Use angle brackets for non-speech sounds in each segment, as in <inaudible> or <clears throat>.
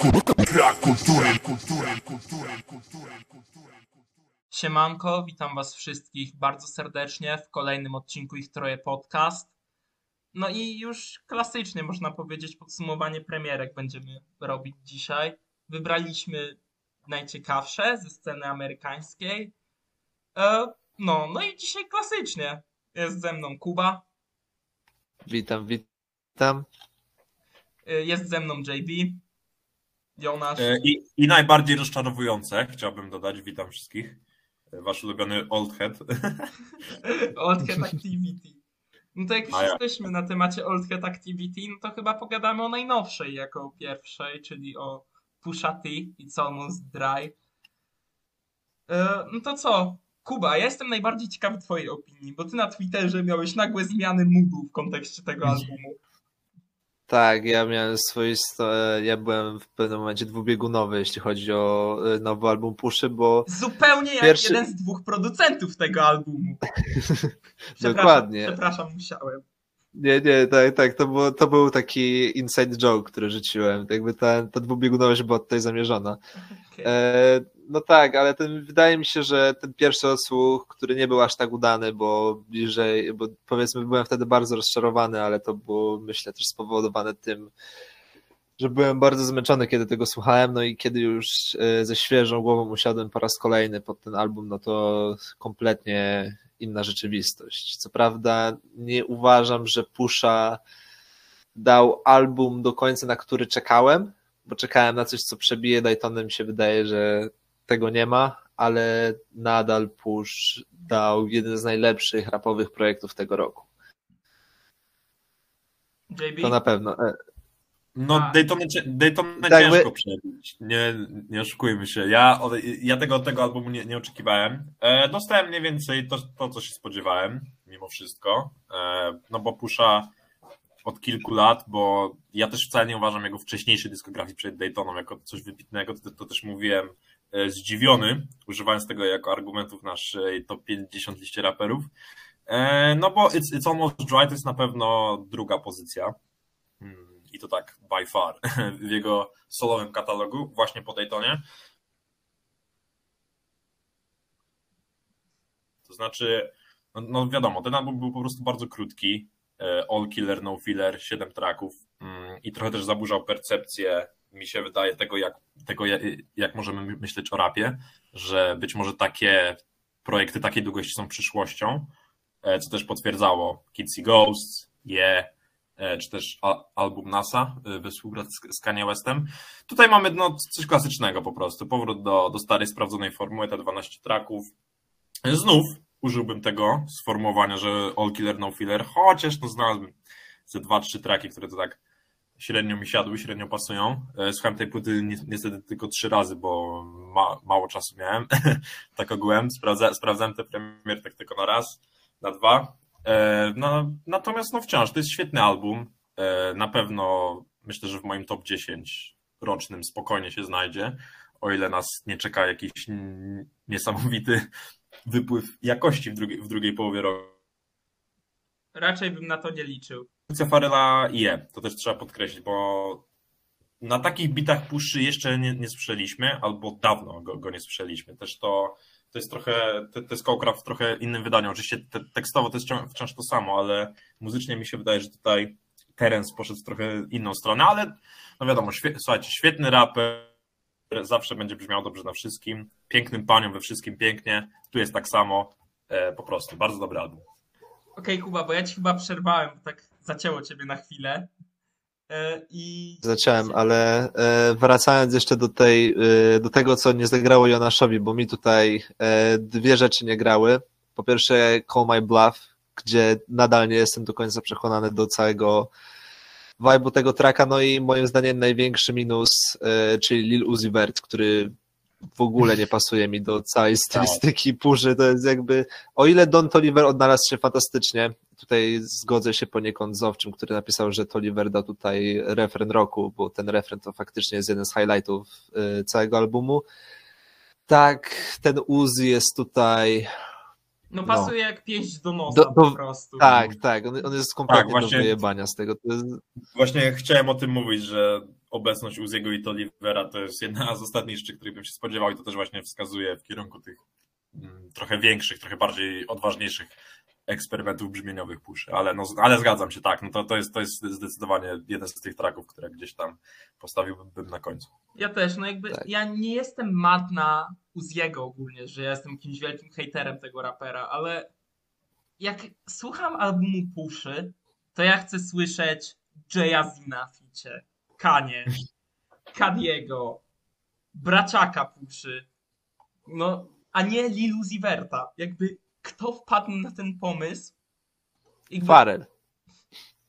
Brak kultury, kultury, kultury, kultury, kultury. Siemanko, witam was wszystkich bardzo serdecznie w kolejnym odcinku Ich Troje Podcast. No i już klasycznie można powiedzieć podsumowanie premierek będziemy robić dzisiaj. Wybraliśmy najciekawsze ze sceny amerykańskiej. E, no, no i dzisiaj klasycznie. Jest ze mną Kuba, Witam, witam. e, jest ze mną JB, Jonasz. E, I, I najbardziej rozczarowujące, chciałbym dodać, witam wszystkich, e, wasz ulubiony Old Head. <laughs> Old Head Activity. No to jak już ja. jesteśmy na temacie Old Head Activity, no to chyba pogadamy o najnowszej jako pierwszej, czyli o Pusha T, It's Almost Dry. E, No to co? Kuba, ja jestem najbardziej ciekawy twojej opinii, bo ty na Twitterze miałeś nagłe zmiany moodu w kontekście tego albumu. Tak, ja miałem swoisto, e, ja byłem w pewnym momencie dwubiegunowy, jeśli chodzi o e, nowy album Puszy, bo Zupełnie jak Pierwszy- jeden z dwóch producentów tego albumu. <laughs> Przepraszam, Dokładnie. Przepraszam, musiałem. nie, nie, tak, tak, to, było, to był taki inside joke, który rzuciłem, tak jakby ta, ta dwubiegunowość była tutaj zamierzona. Okej. E, no tak, ale ten, wydaje mi się, że ten pierwszy odsłuch, który nie był aż tak udany, bo bliżej, bo powiedzmy byłem wtedy bardzo rozczarowany, ale to było myślę też spowodowane tym, że byłem bardzo zmęczony, kiedy tego słuchałem, no i kiedy już e, ze świeżą głową usiadłem po raz kolejny pod ten album, no to kompletnie inna rzeczywistość. Co prawda nie uważam, że Pusha dał album do końca, na który czekałem, bo czekałem na coś, co przebije Daytonem, się wydaje, że tego nie ma, ale nadal Push dał jeden z najlepszych rapowych projektów tego roku. JB? To na pewno. E, No. Daytona, Tak, ciężko my- przebić, nie, nie oszukujmy się. Ja, od- ja tego, tego albumu nie, nie oczekiwałem. E, dostałem mniej więcej to, to, co się spodziewałem, mimo wszystko. E, no bo Pusha od kilku lat, bo ja też wcale nie uważam jego wcześniejszej dyskografii przed Daytoną jako coś wybitnego, to, to też mówiłem zdziwiony, używając tego jako argumentu w naszej top 50 liście raperów. E, no bo it's, it's Almost Dry to jest na pewno druga pozycja. Mm, I to tak by far <laughs> w jego solowym katalogu, właśnie po Daytonie. To znaczy, no, no wiadomo, ten album był po prostu bardzo krótki. e, All Killer, No Filler, 7 tracków i trochę też zaburzał percepcję, mi się wydaje, tego jak, tego jak, możemy my- myśleć o rapie, że być może takie projekty takiej długości są przyszłością, e, co też potwierdzało See Ghosts, Yeah, e, czy też album NASA e, współpracy z- Kanye Westem. Tutaj mamy no, coś klasycznego po prostu, powrót do, do starej, sprawdzonej formuły, te 12 traków. Znów użyłbym tego sformułowania, że All Killer, No Filler, chociaż no znalazłbym ze dwa, trzy traki, które to tak średnio mi siadły, średnio pasują. E, Słuchałem tej płyty ni- niestety tylko trzy razy, bo ma, mało czasu miałem, <laughs> tak ogółem. Sprawdza, sprawdzałem te premier tak tylko na raz, na dwa. E, No, natomiast no wciąż, to jest świetny album. E, Na pewno myślę, że w moim top 10 rocznym spokojnie się znajdzie, o ile nas nie czeka jakiś niesamowity wypływ jakości w w drugiej połowie roku. Raczej bym na to nie liczył. Produkcja Farela je, to też trzeba podkreślić, bo na takich bitach puszy jeszcze nie, nie słyszeliśmy, albo dawno go, go nie słyszeliśmy. Też to, to jest trochę, to, to jest Cołcraft w trochę innym wydaniu. Oczywiście te, tekstowo to jest wciąż, wciąż to samo, ale muzycznie mi się wydaje, że tutaj Terence poszedł w trochę inną stronę, ale no wiadomo, świe, słuchajcie, świetny raper, zawsze będzie brzmiał dobrze na wszystkim, pięknym paniom we wszystkim pięknie, tu jest tak samo, e, po prostu, bardzo dobry album. Okej, Kuba, bo ja ci chyba przerwałem, tak zacięło ciebie na chwilę. E, I. Zacząłem, ale e, wracając jeszcze do tej, e, do tego, co nie zagrało Jonaszowi, bo mi tutaj dwie rzeczy nie grały. Po pierwsze Call My Bluff, gdzie nadal nie jestem do końca przekonany do całego vibe'u tego tracka, no i moim zdaniem największy minus, czyli Lil Uzi Vert, który w ogóle nie pasuje mi do całej stylistyki purzy, to jest jakby, o ile Don Toliver odnalazł się fantastycznie, tutaj zgodzę się poniekąd z Owczym, który napisał, że Toliver da tutaj refren roku, bo ten refren to faktycznie jest jeden z highlightów y, całego albumu. Tak, ten Uzi jest tutaj No pasuje jak pięść do nosa Do- do- po prostu. Tak, tak, on, on jest kompletnie właśnie. do wyjebania z tego. Jest, Właśnie chciałem o tym mówić, że obecność Uziego i Tolivera to jest jedna z ostatnich rzeczy, których bym się spodziewał i to też właśnie wskazuje w kierunku tych mm, trochę większych, trochę bardziej odważniejszych eksperymentów brzmieniowych puszy, ale, no, ale zgadzam się, tak, no to, to, jest, to jest zdecydowanie jeden z tych traków, które gdzieś tam postawiłbym na końcu. Ja też, no jakby Tak. ja nie jestem mad na Uziego ogólnie, że ja jestem jakimś wielkim hejterem tego rapera, ale jak słucham albumu Puszy, to ja chcę słyszeć Jay-Z na ficie, Kanie, <laughs> Kadiego, Braciaka Puszy, no, a nie Lil Uzi Verta. Jakby kto wpadł na ten pomysł? Jakby Farel.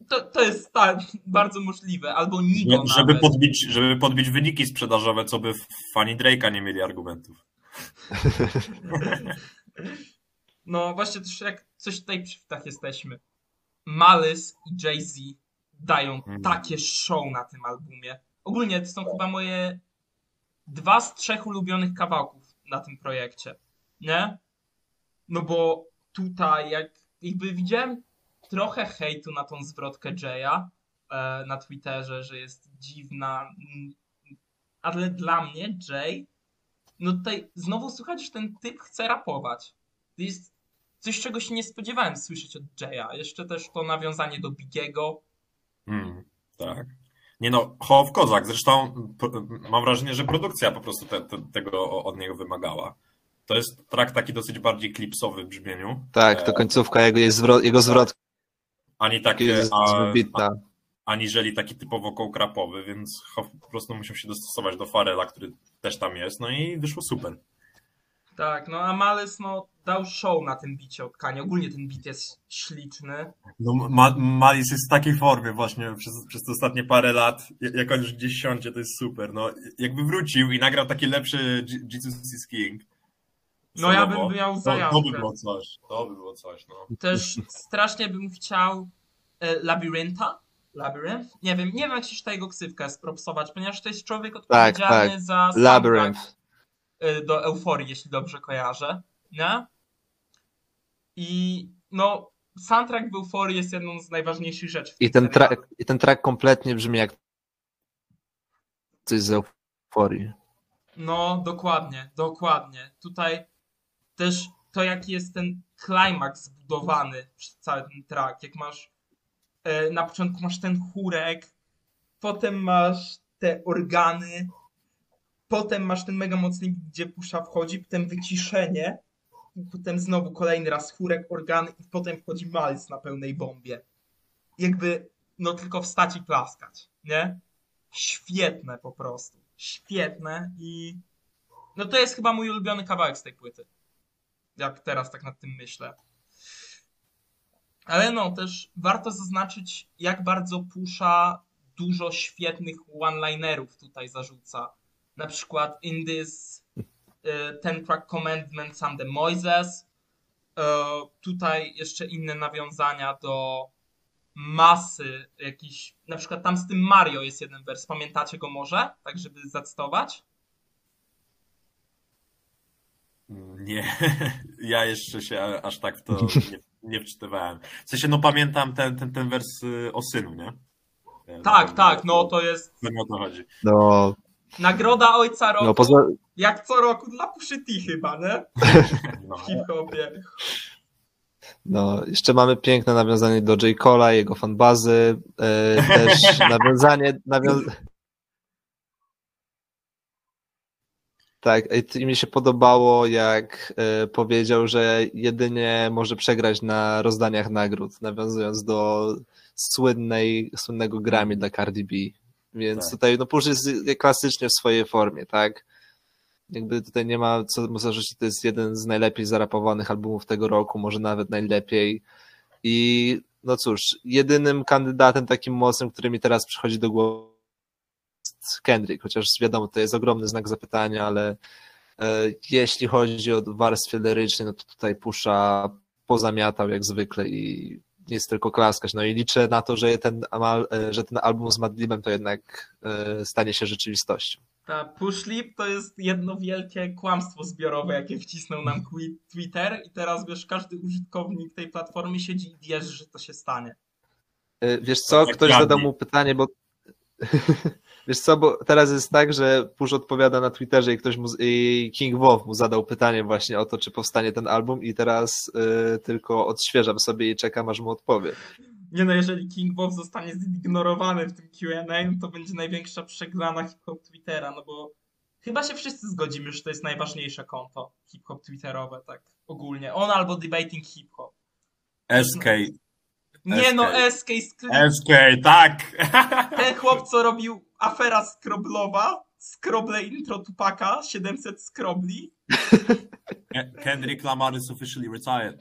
To, to jest tak, bardzo możliwe, albo Nigo Żeby nawet. podbić, żeby podbić wyniki sprzedażowe, co by fani Drake'a nie mieli argumentów. No właśnie też jak coś tutaj przy tak jesteśmy. Malice i Jay-Z dają Mhm. takie show na tym albumie. Ogólnie to są chyba moje dwa z trzech ulubionych kawałków na tym projekcie. Nie? No bo tutaj jak jakby widziałem trochę hejtu na tą zwrotkę Jaya e, na Twitterze, że jest dziwna. mm, Ale dla mnie Jay no tutaj znowu słychać, że ten typ chce rapować. To jest coś, czego się nie spodziewałem słyszeć od Jaya. Jeszcze też to nawiązanie do Bigiego. Hmm, tak. Nie no, Hołów Kozak, zresztą mam wrażenie, że produkcja po prostu te, te, tego od niego wymagała. To jest track taki dosyć bardziej klipsowy w brzmieniu, Tak, to końcówka jego, jest zwrot, jego zwrot ani taki, jest a, aniżeli taki typowo kołkrapowy, więc po prostu musiał się dostosować do Farela, który też tam jest, no i wyszło super. Tak, no a Malice no, dał show na tym bicie od Kanye. Ogólnie ten bit jest śliczny. No, Ma- Malis jest w takiej formie właśnie przez, przez te ostatnie parę lat. Jak on już gdzieś siądzie, to jest super. No, jakby wrócił i nagrał taki lepszy Jesus is King. No ja bym miał to, to zajawkę. by było coś. To by było coś, no. Też strasznie bym chciał e, Labirynta. Labyrinth? Nie wiem, nie wiem jak się czyta jego ksywkę spropsować, ponieważ to jest człowiek odpowiedzialny tak. za soundtrack Labyrinth. y, do Euforii, jeśli dobrze kojarzę, nie? I no, soundtrack w Euforii jest jedną z najważniejszych rzeczy. w I ten, track, I ten track kompletnie brzmi jak coś z euforii. No, dokładnie, dokładnie. Tutaj też to, jaki jest ten klimaks zbudowany przez cały ten track, jak masz e, na początku masz ten chórek, potem masz te organy, potem masz ten mega mocny, gdzie pusza wchodzi, potem wyciszenie, i potem znowu kolejny raz chórek, organy i potem wchodzi malc na pełnej bombie. Jakby, no tylko wstać i klaskać, nie? Świetne po prostu. Świetne i no to jest chyba mój ulubiony kawałek z tej płyty. Jak teraz tak nad tym myślę. Ale no, też warto zaznaczyć, jak bardzo Pusha dużo świetnych one-linerów tutaj zarzuca. Na przykład in this uh, Ten Track Commandments and the Moises. Uh, tutaj jeszcze inne nawiązania do masy jakiś, na przykład tam z tym Mario jest jeden wers. Pamiętacie go może? Tak, żeby zacytować? Nie, <laughs> ja jeszcze się aż tak w to nie, nie wczytywałem. W sensie, no pamiętam ten, ten, ten wers y, o synu, nie? Na Tak, pewno- tak, no to jest o to chodzi. No, nagroda ojca roku. no poza, Jak co roku dla Pushy T chyba, nie? <laughs> No. W hip-hopie. no, jeszcze mamy piękne nawiązanie do J. Cola, jego fanbazy, e, też <laughs> nawiązanie, nawią... Tak, i mi się podobało, jak e, powiedział, że jedynie może przegrać na rozdaniach nagród, nawiązując do słynnej, słynnego Grammy dla Cardi B. Więc Tak. tutaj no Push jest klasycznie w swojej formie, tak? Jakby tutaj nie ma co mu zarzucić, to jest jeden z najlepiej zarapowanych albumów tego roku, może nawet najlepiej. I no cóż, jedynym kandydatem takim mocnym, który mi teraz przychodzi do głowy Kendrick, chociaż wiadomo, to jest ogromny znak zapytania, ale e, jeśli chodzi o warstwę lirycznej, no to tutaj Pusza pozamiatał jak zwykle i jest tylko klaskać. No i liczę na to, że ten, e, że ten album z Madlibem to jednak e, stanie się rzeczywistością. Ta Pushlip to jest jedno wielkie kłamstwo zbiorowe, jakie wcisnął nam Twi- Twitter i teraz wiesz, każdy użytkownik tej platformy siedzi i wierzy, że to się stanie. Wiesz co, Tak, ktoś Gandhi. zadał mu pytanie, bo <laughs> Wiesz co, bo teraz jest tak, że Push odpowiada na Twitterze i ktoś mu, i King Wolf mu zadał pytanie właśnie o to, czy powstanie ten album i teraz y, tylko odświeżam sobie i czekam, aż mu odpowie. Nie no, jeżeli King Wolf zostanie zignorowany w tym Q&A, no to będzie największa przegrana hip-hop Twittera, no bo chyba się wszyscy zgodzimy, że to jest najważniejsze konto hip-hop Twitterowe, tak ogólnie. On albo Debating Hip-Hop. SK. Nie no, SK. SK Skry- SK, tak! <laughs> Ten chłop, co robił afera Skroblowa, Skroble intro Tupaka, 700 Skrobli. Kendrick Lamar is officially retired.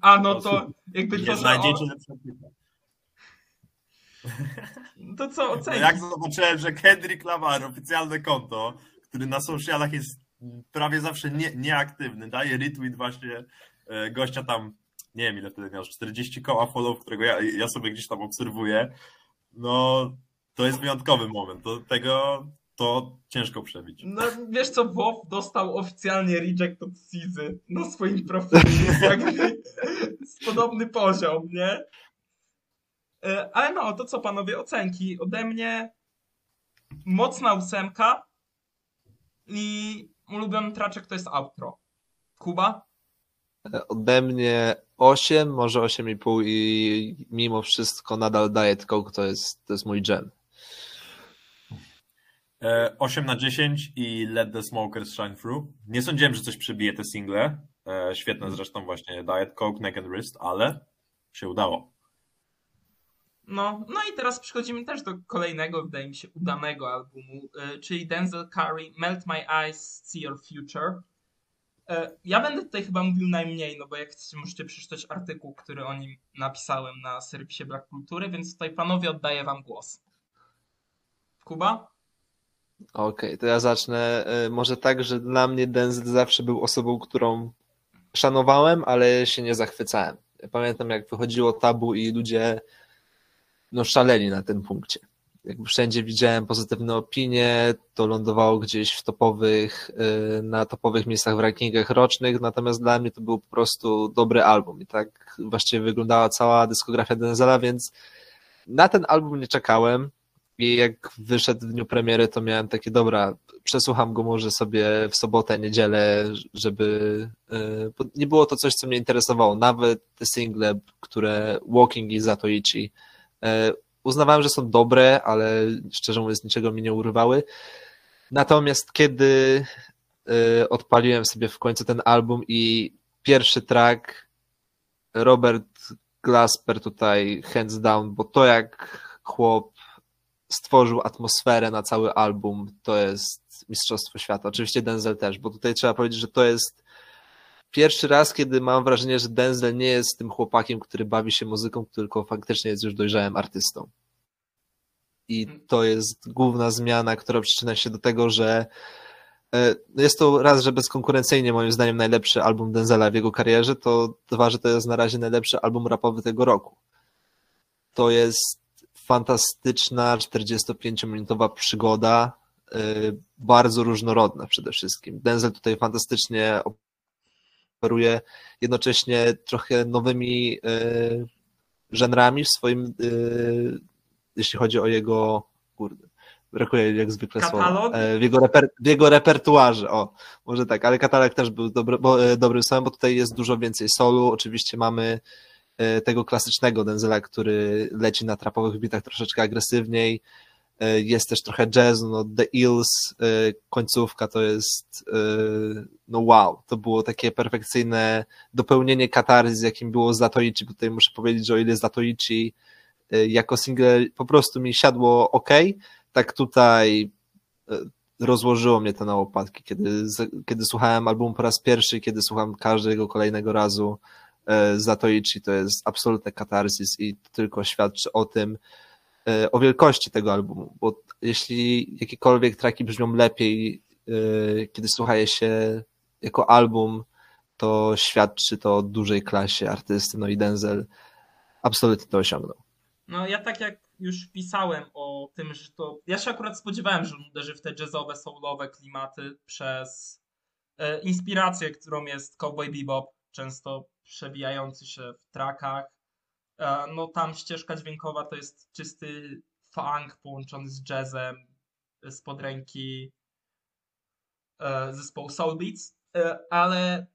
A no to jakby to, Nie znajdziecie lepszego to co No ocenić? jak zobaczyłem, że Kendrick Lamar, oficjalne konto, który na socialach jest prawie zawsze nie, nieaktywny, daje retweet właśnie e, gościa tam, nie wiem ile wtedy miał, 40 koła follow, którego ja, ja sobie gdzieś tam obserwuję, no to jest wyjątkowy moment, to tego to ciężko przebić. No wiesz co, WoW dostał oficjalnie reject od Sizy na swoim profilu, <laughs> jakby podobny poziom, nie? E, Ale no, to co panowie, ocenki. Ode mnie mocna ósemka i ulubiony traczek to jest outro. Kuba? Ode mnie 8, może 8,5 i mimo wszystko nadal Diet Coke to jest, to jest mój. E, 8 na 10 i Let the Smokers Shine Through. Nie sądziłem, że coś przebije te single. E, Świetne zresztą właśnie Diet Coke, Neck and Wrist, ale się udało. No, no i teraz przechodzimy też do kolejnego, wydaje mi się, udanego albumu, e, czyli Denzel Curry, Melt My Eyes, See Your Future. E, Ja będę tutaj chyba mówił najmniej, no bo jak chcecie, możecie przeczytać artykuł, który o nim napisałem na serwisie Black Kultury, więc tutaj panowie oddaję wam głos. Kuba? Okej, to ja zacznę. e, Może tak, że dla mnie Denzel zawsze był osobą, którą szanowałem, ale się nie zachwycałem. Pamiętam, jak wychodziło tabu i ludzie no, szaleli na tym punkcie. Jakby wszędzie widziałem pozytywne opinie, to lądowało gdzieś w topowych, e, na topowych miejscach w rankingach rocznych, natomiast dla mnie to był po prostu dobry album i tak właściwie wyglądała cała dyskografia Denzela, więc na ten album nie czekałem. I jak wyszedł w dniu premiery, to miałem takie, dobra, przesłucham go może sobie w sobotę, niedzielę, żeby bo nie było to coś, co mnie interesowało. Nawet te single, które Walking i Zatoichi, uznawałem, że są dobre, ale szczerze mówiąc niczego mi nie urywały. Natomiast kiedy e, odpaliłem sobie w końcu ten album i pierwszy track Robert Glasper tutaj hands down, bo to jak chłop stworzył atmosferę na cały album, to jest Mistrzostwo Świata. Oczywiście Denzel też, bo tutaj trzeba powiedzieć, że to jest pierwszy raz, kiedy mam wrażenie, że Denzel nie jest tym chłopakiem, który bawi się muzyką, tylko faktycznie jest już dojrzałym artystą. I to jest główna zmiana, która przyczynia się do tego, że e, jest to raz, że bezkonkurencyjnie moim zdaniem najlepszy album Denzela w jego karierze, to dwa, że to jest na razie najlepszy album rapowy tego roku. To jest fantastyczna 45-minutowa przygoda, y, bardzo różnorodna przede wszystkim. Denzel tutaj fantastycznie operuje jednocześnie trochę nowymi y, żenrami w swoim, y, jeśli chodzi o jego, kurde, brakuje jak zwykle Katalog? słowa, e, w jego, reper, w jego repertuarze, o, może tak, ale katalog też był dobry, bo, e, dobrym słowem, bo tutaj jest dużo więcej solu, oczywiście mamy e, tego klasycznego Denzela, który leci na trapowych bitach troszeczkę agresywniej. E, Jest też trochę jazzu, no The Ills, e, końcówka to jest e, no wow, to było takie perfekcyjne dopełnienie katarzy, jakim było Zatoichi, tutaj muszę powiedzieć, że o ile Zatoichi jako single po prostu mi siadło ok, tak tutaj rozłożyło mnie to na łopatki, kiedy, kiedy słuchałem albumu po raz pierwszy, kiedy słucham każdego kolejnego razu, Zatoichi to jest absolutny katarzis i to tylko świadczy o tym, o wielkości tego albumu, bo jeśli jakiekolwiek traki brzmią lepiej, e, kiedy słucha je się jako album, to świadczy to o dużej klasie artysty, no i Denzel absolutnie to osiągnął. No ja tak jak już pisałem o tym, że to... Ja się akurat spodziewałem, że on uderzy w te jazzowe, soulowe klimaty przez e, inspirację, którą jest Cowboy Bebop, często przewijający się w trackach. E, no tam ścieżka dźwiękowa to jest czysty funk połączony z jazzem spod ręki e, zespołu Soul Beats, e, ale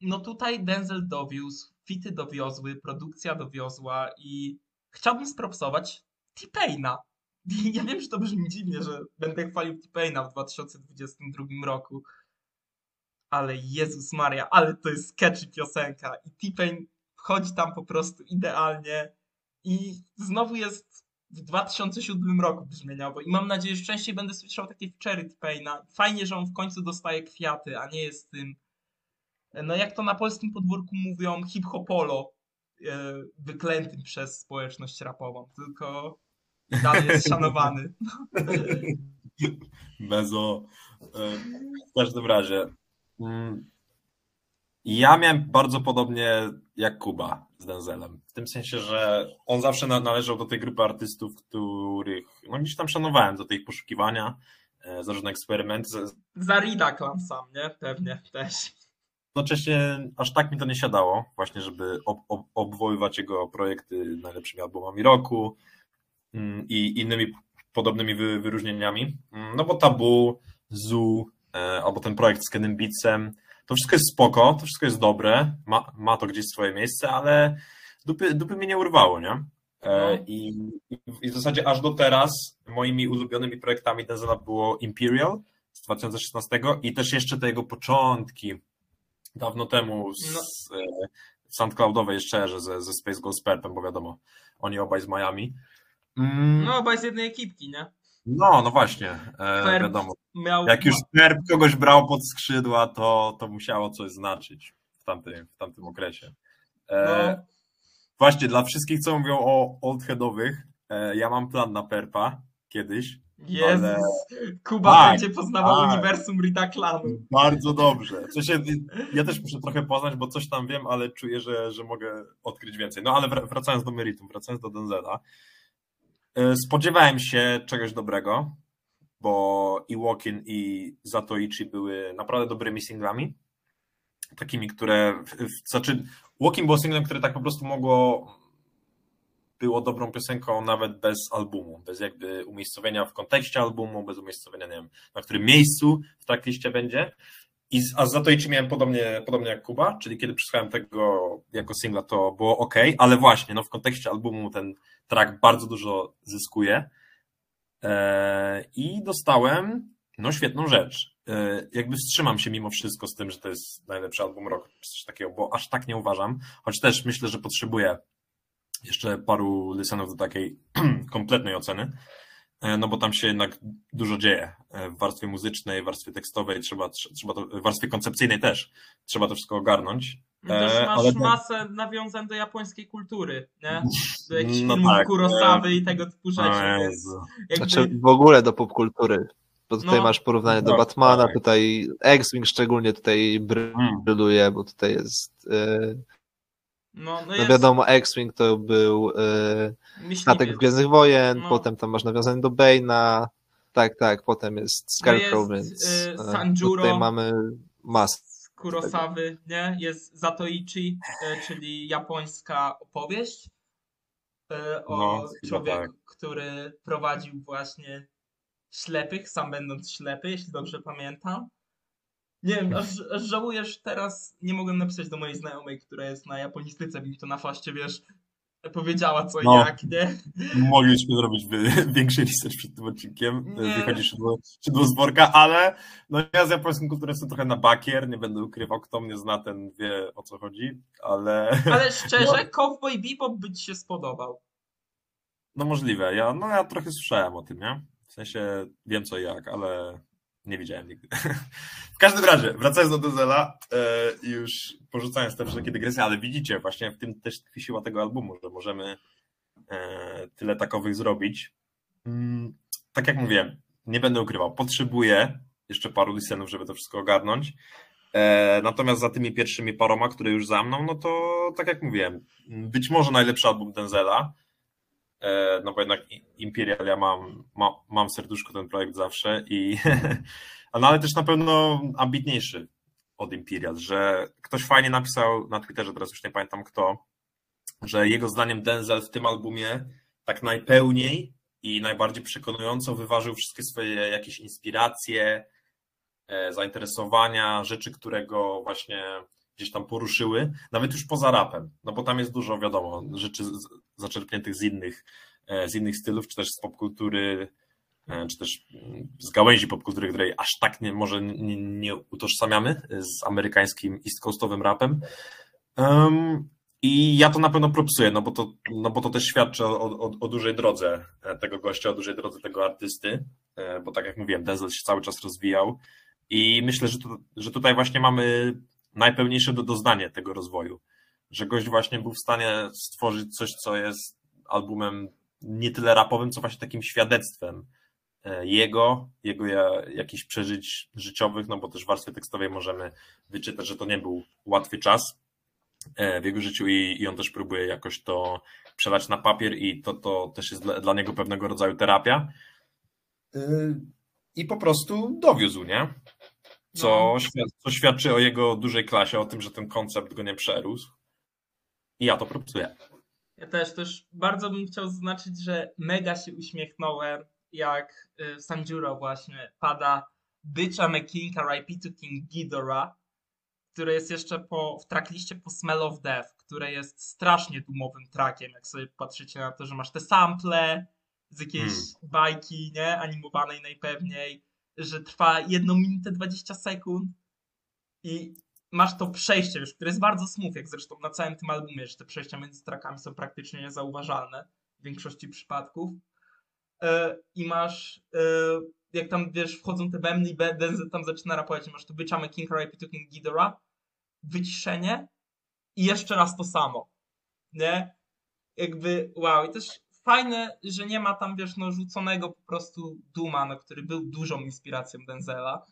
no tutaj Denzel dowiózł, fity dowiozły, produkcja dowiozła i chciałbym spropsować T-Paina. <laughs> Ja wiem, że to brzmi dziwnie, że będę chwalił T-Paina w 2022 roku, ale Jezus Maria, ale to jest catchy piosenka i T-Pain wchodzi tam po prostu idealnie i znowu jest w 2007 roku brzmieniowo i mam nadzieję, że częściej będę słyszał takie feature'y T-Paina. Fajnie, że on w końcu dostaje kwiaty, a nie jest tym no jak to na polskim podwórku mówią, hip-hopolo e, wyklętym przez społeczność rapową, tylko dalej jest <laughs> szanowany. Bezo. E, w każdym razie. Ja miałem bardzo podobnie jak Kuba z Denzelem. W tym sensie, że on zawsze na- należał do tej grupy artystów, których no gdzieś tam szanowałem do tej poszukiwania, e, za różne eksperymenty. Za- Rida sam, nie? Pewnie też. Jednocześnie aż tak mi to nie siadało, właśnie, żeby ob, ob, obwoływać jego projekty najlepszymi albumami roku mm, i innymi podobnymi wy, wyróżnieniami. Mm, No bo Tabu, Zoo, e, albo ten projekt z Kenem Beatsem, to wszystko jest spoko, to wszystko jest dobre, ma, ma to gdzieś swoje miejsce, ale dupy, dupy mnie nie urwało, nie? E, No. i, i, w zasadzie aż do teraz moimi ulubionymi projektami Denzela było Imperial z 2016 i też jeszcze te jego początki dawno temu z, No. z e, SoundCloudowej jeszcze, że ze, ze Space Ghost Perpem, bo wiadomo, oni obaj z Miami. Mm, No, obaj z jednej ekipki, nie? No, no właśnie, e, wiadomo. Miał... Jak już Perp kogoś brał pod skrzydła, to, to musiało coś znaczyć w tamtym, w tamtym okresie. E, No, Właśnie, dla wszystkich, co mówią o oldheadowych, e, ja mam plan na Perpa kiedyś. Jezus, ale- Kuba Tak, będzie poznawał tak. uniwersum Rida Clanu. Bardzo dobrze. W sensie, ja też muszę trochę poznać, bo coś tam wiem, ale czuję, że, że mogę odkryć więcej. No ale wr- wracając do meritum, wracając do Denzela, spodziewałem się czegoś dobrego, bo i Walkin i Zatoichi były naprawdę dobrymi singlami. Takimi, które. Znaczy, Walkin było singlem, które tak po prostu mogło. Było dobrą piosenką nawet bez albumu, bez jakby umiejscowienia w kontekście albumu, bez umiejscowienia, nie wiem, na którym miejscu w trackliście będzie. I a z Zatoichi miałem podobnie, podobnie jak Kuba, czyli kiedy przesłuchałem tego jako singla, to było ok, ale właśnie no, w kontekście albumu ten track bardzo dużo zyskuje. Eee, I dostałem no świetną rzecz. Eee, jakby wstrzymam się mimo wszystko z tym, że to jest najlepszy album roku, czy coś takiego, bo aż tak nie uważam, choć też myślę, że potrzebuję jeszcze paru listenów do takiej <clears throat> kompletnej oceny, E, no bo tam się jednak dużo dzieje e, w warstwie muzycznej, w warstwie tekstowej, trzeba, trze- trzeba to, w warstwie koncepcyjnej też, trzeba to wszystko ogarnąć. Też E, masz ale masę nawiązań do japońskiej kultury, nie? Do jakichś No filmów tak, Kurosawy i tego typu rzeczy. Więc jakby... Znaczy w ogóle do popkultury. Bo tutaj No. masz porównanie do No, Batmana, tak. tutaj X-Wing szczególnie tutaj Mm. bryluje, bo tutaj jest. e, no, no No jest wiadomo, X-Wing to był myśliwiec. statek z Gwiezdnych Wojen, No. potem tam masz nawiązanie do Bane'a. Tak, tak, potem jest Scarecrow, No więc e, e, Sanjuro. tutaj mamy masę. z Kurosawy, nie? Jest Zatoichi, e, czyli japońska opowieść e, o No, człowieku, tak. który prowadził właśnie ślepych, sam będąc ślepy, jeśli dobrze pamiętam. Nie wiem, aż, aż żałuję, że teraz nie mogłem napisać do mojej znajomej, która jest na japonistyce, by mi to na faście, wiesz, powiedziała co i No. jak, nie? Mogliśmy zrobić większy research przed tym odcinkiem. Nie. Wychodzi szydło, szydło z worka, ale no ja z japońską kulturą jestem trochę na bakier, nie będę ukrywał, kto mnie zna, ten wie o co chodzi, ale <laughs> Ale szczerze, Cowboy Bebop by ci się spodobał. no możliwe. Ja, no ja trochę słyszałem o tym, nie? W sensie wiem co i jak, ale nie widziałem nigdy. <laughs> W każdym razie, wracając do Dezela, e, już porzucając te wszelkie dygresje, ale widzicie, właśnie w tym też tkwi siła tego albumu, że możemy e, tyle takowych zrobić. Mm, tak jak mówiłem, nie będę ukrywał, potrzebuję jeszcze paru listenów, żeby to wszystko ogarnąć. E, natomiast za tymi pierwszymi paroma, które już za mną, no to tak jak mówiłem, być może najlepszy album Denzela, no bo jednak Imperial ja mam, ma, mam w serduszku ten projekt zawsze i <laughs> no ale też na pewno ambitniejszy od Imperial, że ktoś fajnie napisał na Twitterze, teraz już nie pamiętam kto, że jego zdaniem Denzel w tym albumie tak najpełniej i najbardziej przekonująco wyważył wszystkie swoje jakieś inspiracje, e, zainteresowania, rzeczy, które go właśnie gdzieś tam poruszyły, nawet już poza rapem, no bo tam jest dużo, wiadomo, rzeczy zaczerpniętych z innych, e, z innych stylów, czy też z popkultury, e, czy też mm, z gałęzi popkultury, której aż tak nie, może nie, nie utożsamiamy z amerykańskim East Coastowym rapem. Um, I ja to na pewno propsuję, no bo to, no bo to też świadczy o, o, o dużej drodze e, tego gościa, o dużej drodze tego artysty, e, bo tak jak mówiłem, Denzel się cały czas rozwijał i myślę, że, że tutaj właśnie mamy najpełniejsze do doznanie tego rozwoju, że gość właśnie był w stanie stworzyć coś, co jest albumem nie tyle rapowym, co właśnie takim świadectwem e, jego, jego ja- jakichś przeżyć życiowych, no bo też w warstwie tekstowej możemy wyczytać, że to nie był łatwy czas e, w jego życiu i, i on też próbuje jakoś to przelać na papier i to, to też jest dla, dla niego pewnego rodzaju terapia. Y, I po prostu dowiózł, nie? Co, No. świad- co świadczy o jego dużej klasie, o tym, że ten koncept go nie przerósł. I ja to propsuję. Ja też, też bardzo bym chciał zaznaczyć, że mega się uśmiechnąłem, jak y, Sanjuro właśnie pada Bitch I'm a King, RIP to King Ghidorah, który jest jeszcze po, w trackliście po Smell of Death, które jest strasznie dumowym trackiem, jak sobie patrzycie na to, że masz te sample z jakiejś Hmm. bajki, nie, animowanej najpewniej, że trwa 1 minutę 20 sekund i masz to przejście już, które jest bardzo smooth, jak zresztą na całym tym albumie, że te przejścia między trackami są praktycznie niezauważalne w większości przypadków. E, I masz, e, jak tam wiesz, wchodzą te bębny i Denzel tam zaczyna rapować, masz to byczamy King RIP to King Ghidorah, wyciszenie i jeszcze raz to samo. Nie? Jakby, wow, i też fajne, że nie ma tam, wiesz, no rzuconego po prostu Duma, no, który był dużą inspiracją Denzela,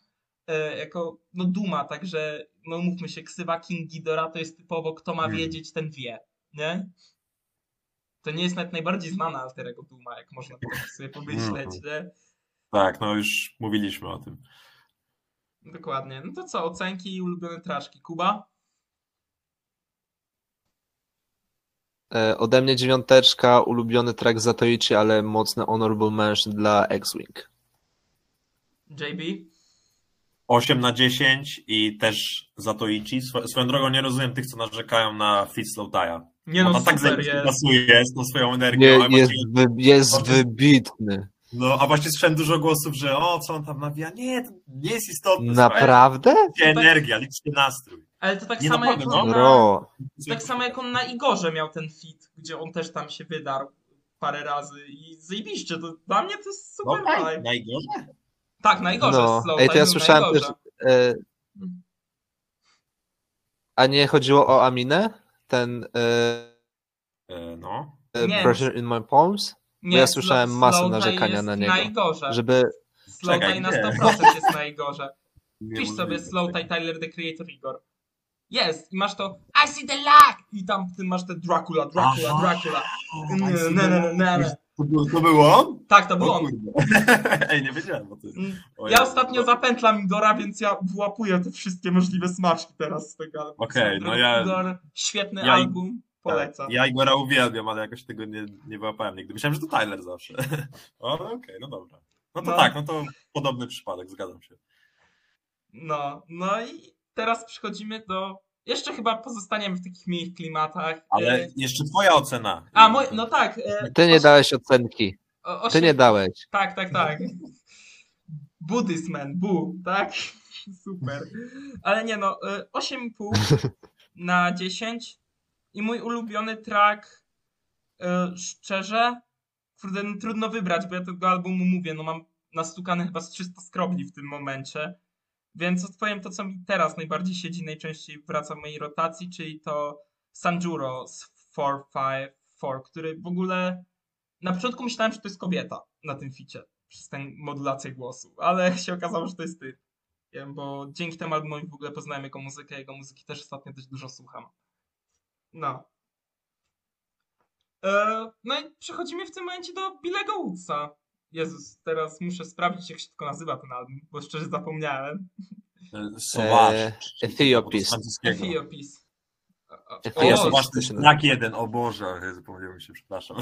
e, jako, no Duma, także, no mówmy się, ksywa King Ghidorah to jest typowo, kto ma Hmm. wiedzieć, ten wie, nie? To nie jest nawet najbardziej znana alterego Duma, jak można tak sobie pomyśleć, nie? Tak, no już mówiliśmy o tym. Dokładnie. No to co, ocenki i ulubione traszki. Kuba? Ode mnie dziewiąteczka, ulubiony track Zatoichi, ale mocny honorable mention dla X-Wing. JB? 8 na 10 i też Zatoichi. Swo- Swoją drogą nie rozumiem tych, co narzekają na Fit Slow Tire. Nie no, Ona tak super pasuje z tą swoją energią. Nie, jest, wy, jest wybitny. No, a właśnie słyszałem dużo głosów, że o, co on tam nawija. Nie, to nie jest istotne. Naprawdę? Energia, liczcie nastrój. Ale to tak Nie, samo jak naprawdę, on no. na, tak samo jak on na Igorze miał ten fit, gdzie on też tam się wydarł parę razy i zajebiście, to dla mnie to jest No, super tak, vibe. najgorzej. Tak, na Igorze No, Slow ej, to ja na słyszałem też. Igorze. E, a nie chodziło o Aminę? Ten e, E, No. e, Nie. Pressure in my palms? Nie, ja słyszałem Slow- masę Slow narzekania jest na niego, Na Igorze. Żeby. Slow Czekaj, na gdzie? 100% jest na Igorze. Nie Pisz sobie. Slow Tie Tyler the Creator Igor. Jest i masz to I see the light i tam w tym masz te Dracula, Dracula, Aha. Dracula. Nie, nie, the- nie, nie. To było, to on? Tak, to był on. <laughs> Ej, nie wiedziałem o tym. Mm. O Ja ostatnio zapętlam Igora, więc ja włapuję te wszystkie możliwe smaczki teraz z tego. Okej, no ja- Igor, świetny ja- album, polecam. Ja Igora uwielbiam, ale jakoś tego nie, nie wyłapałem nigdy. Myślałem, że to Tyler zawsze. <laughs> O, okej, no dobra. No to No. tak, no to podobny przypadek, zgadzam się. No, no i teraz przechodzimy do... Jeszcze chyba pozostaniemy w takich miłych klimatach. Ale E, jeszcze twoja ocena. A, moj, no tak. e, Ty nie dałeś ocenki. o- Ty nie dałeś. Tak, tak, tak. <laughs> Buddhist man, bu, tak? <laughs> Super. Ale nie no, y, 8,5 <laughs> na 10 i mój ulubiony track, szczerze, kurde, no, trudno wybrać, bo ja tego albumu mówię, no mam nastukane chyba z 300 skrobli w tym momencie, więc odpowiem to, co mi teraz najbardziej siedzi, najczęściej wraca w mojej rotacji, czyli to Sanjuro z 454, który w ogóle na początku myślałem, że to jest kobieta na tym ficie, przez tę modulację głosu, ale <laughs> się okazało, że to jest ty. Bo dzięki temu albumowi w ogóle poznałem jego muzykę, jego muzyki też ostatnio dość dużo słucham. No. E, no i przechodzimy w tym momencie do Billego Woodsa. Jezus, teraz muszę sprawdzić, jak się tylko nazywa ten album, bo szczerze zapomniałem. Eee, Ethiopis. Ethiopis. Się tak jeden, o Boże, Jezu, pomyliłem się, przepraszam.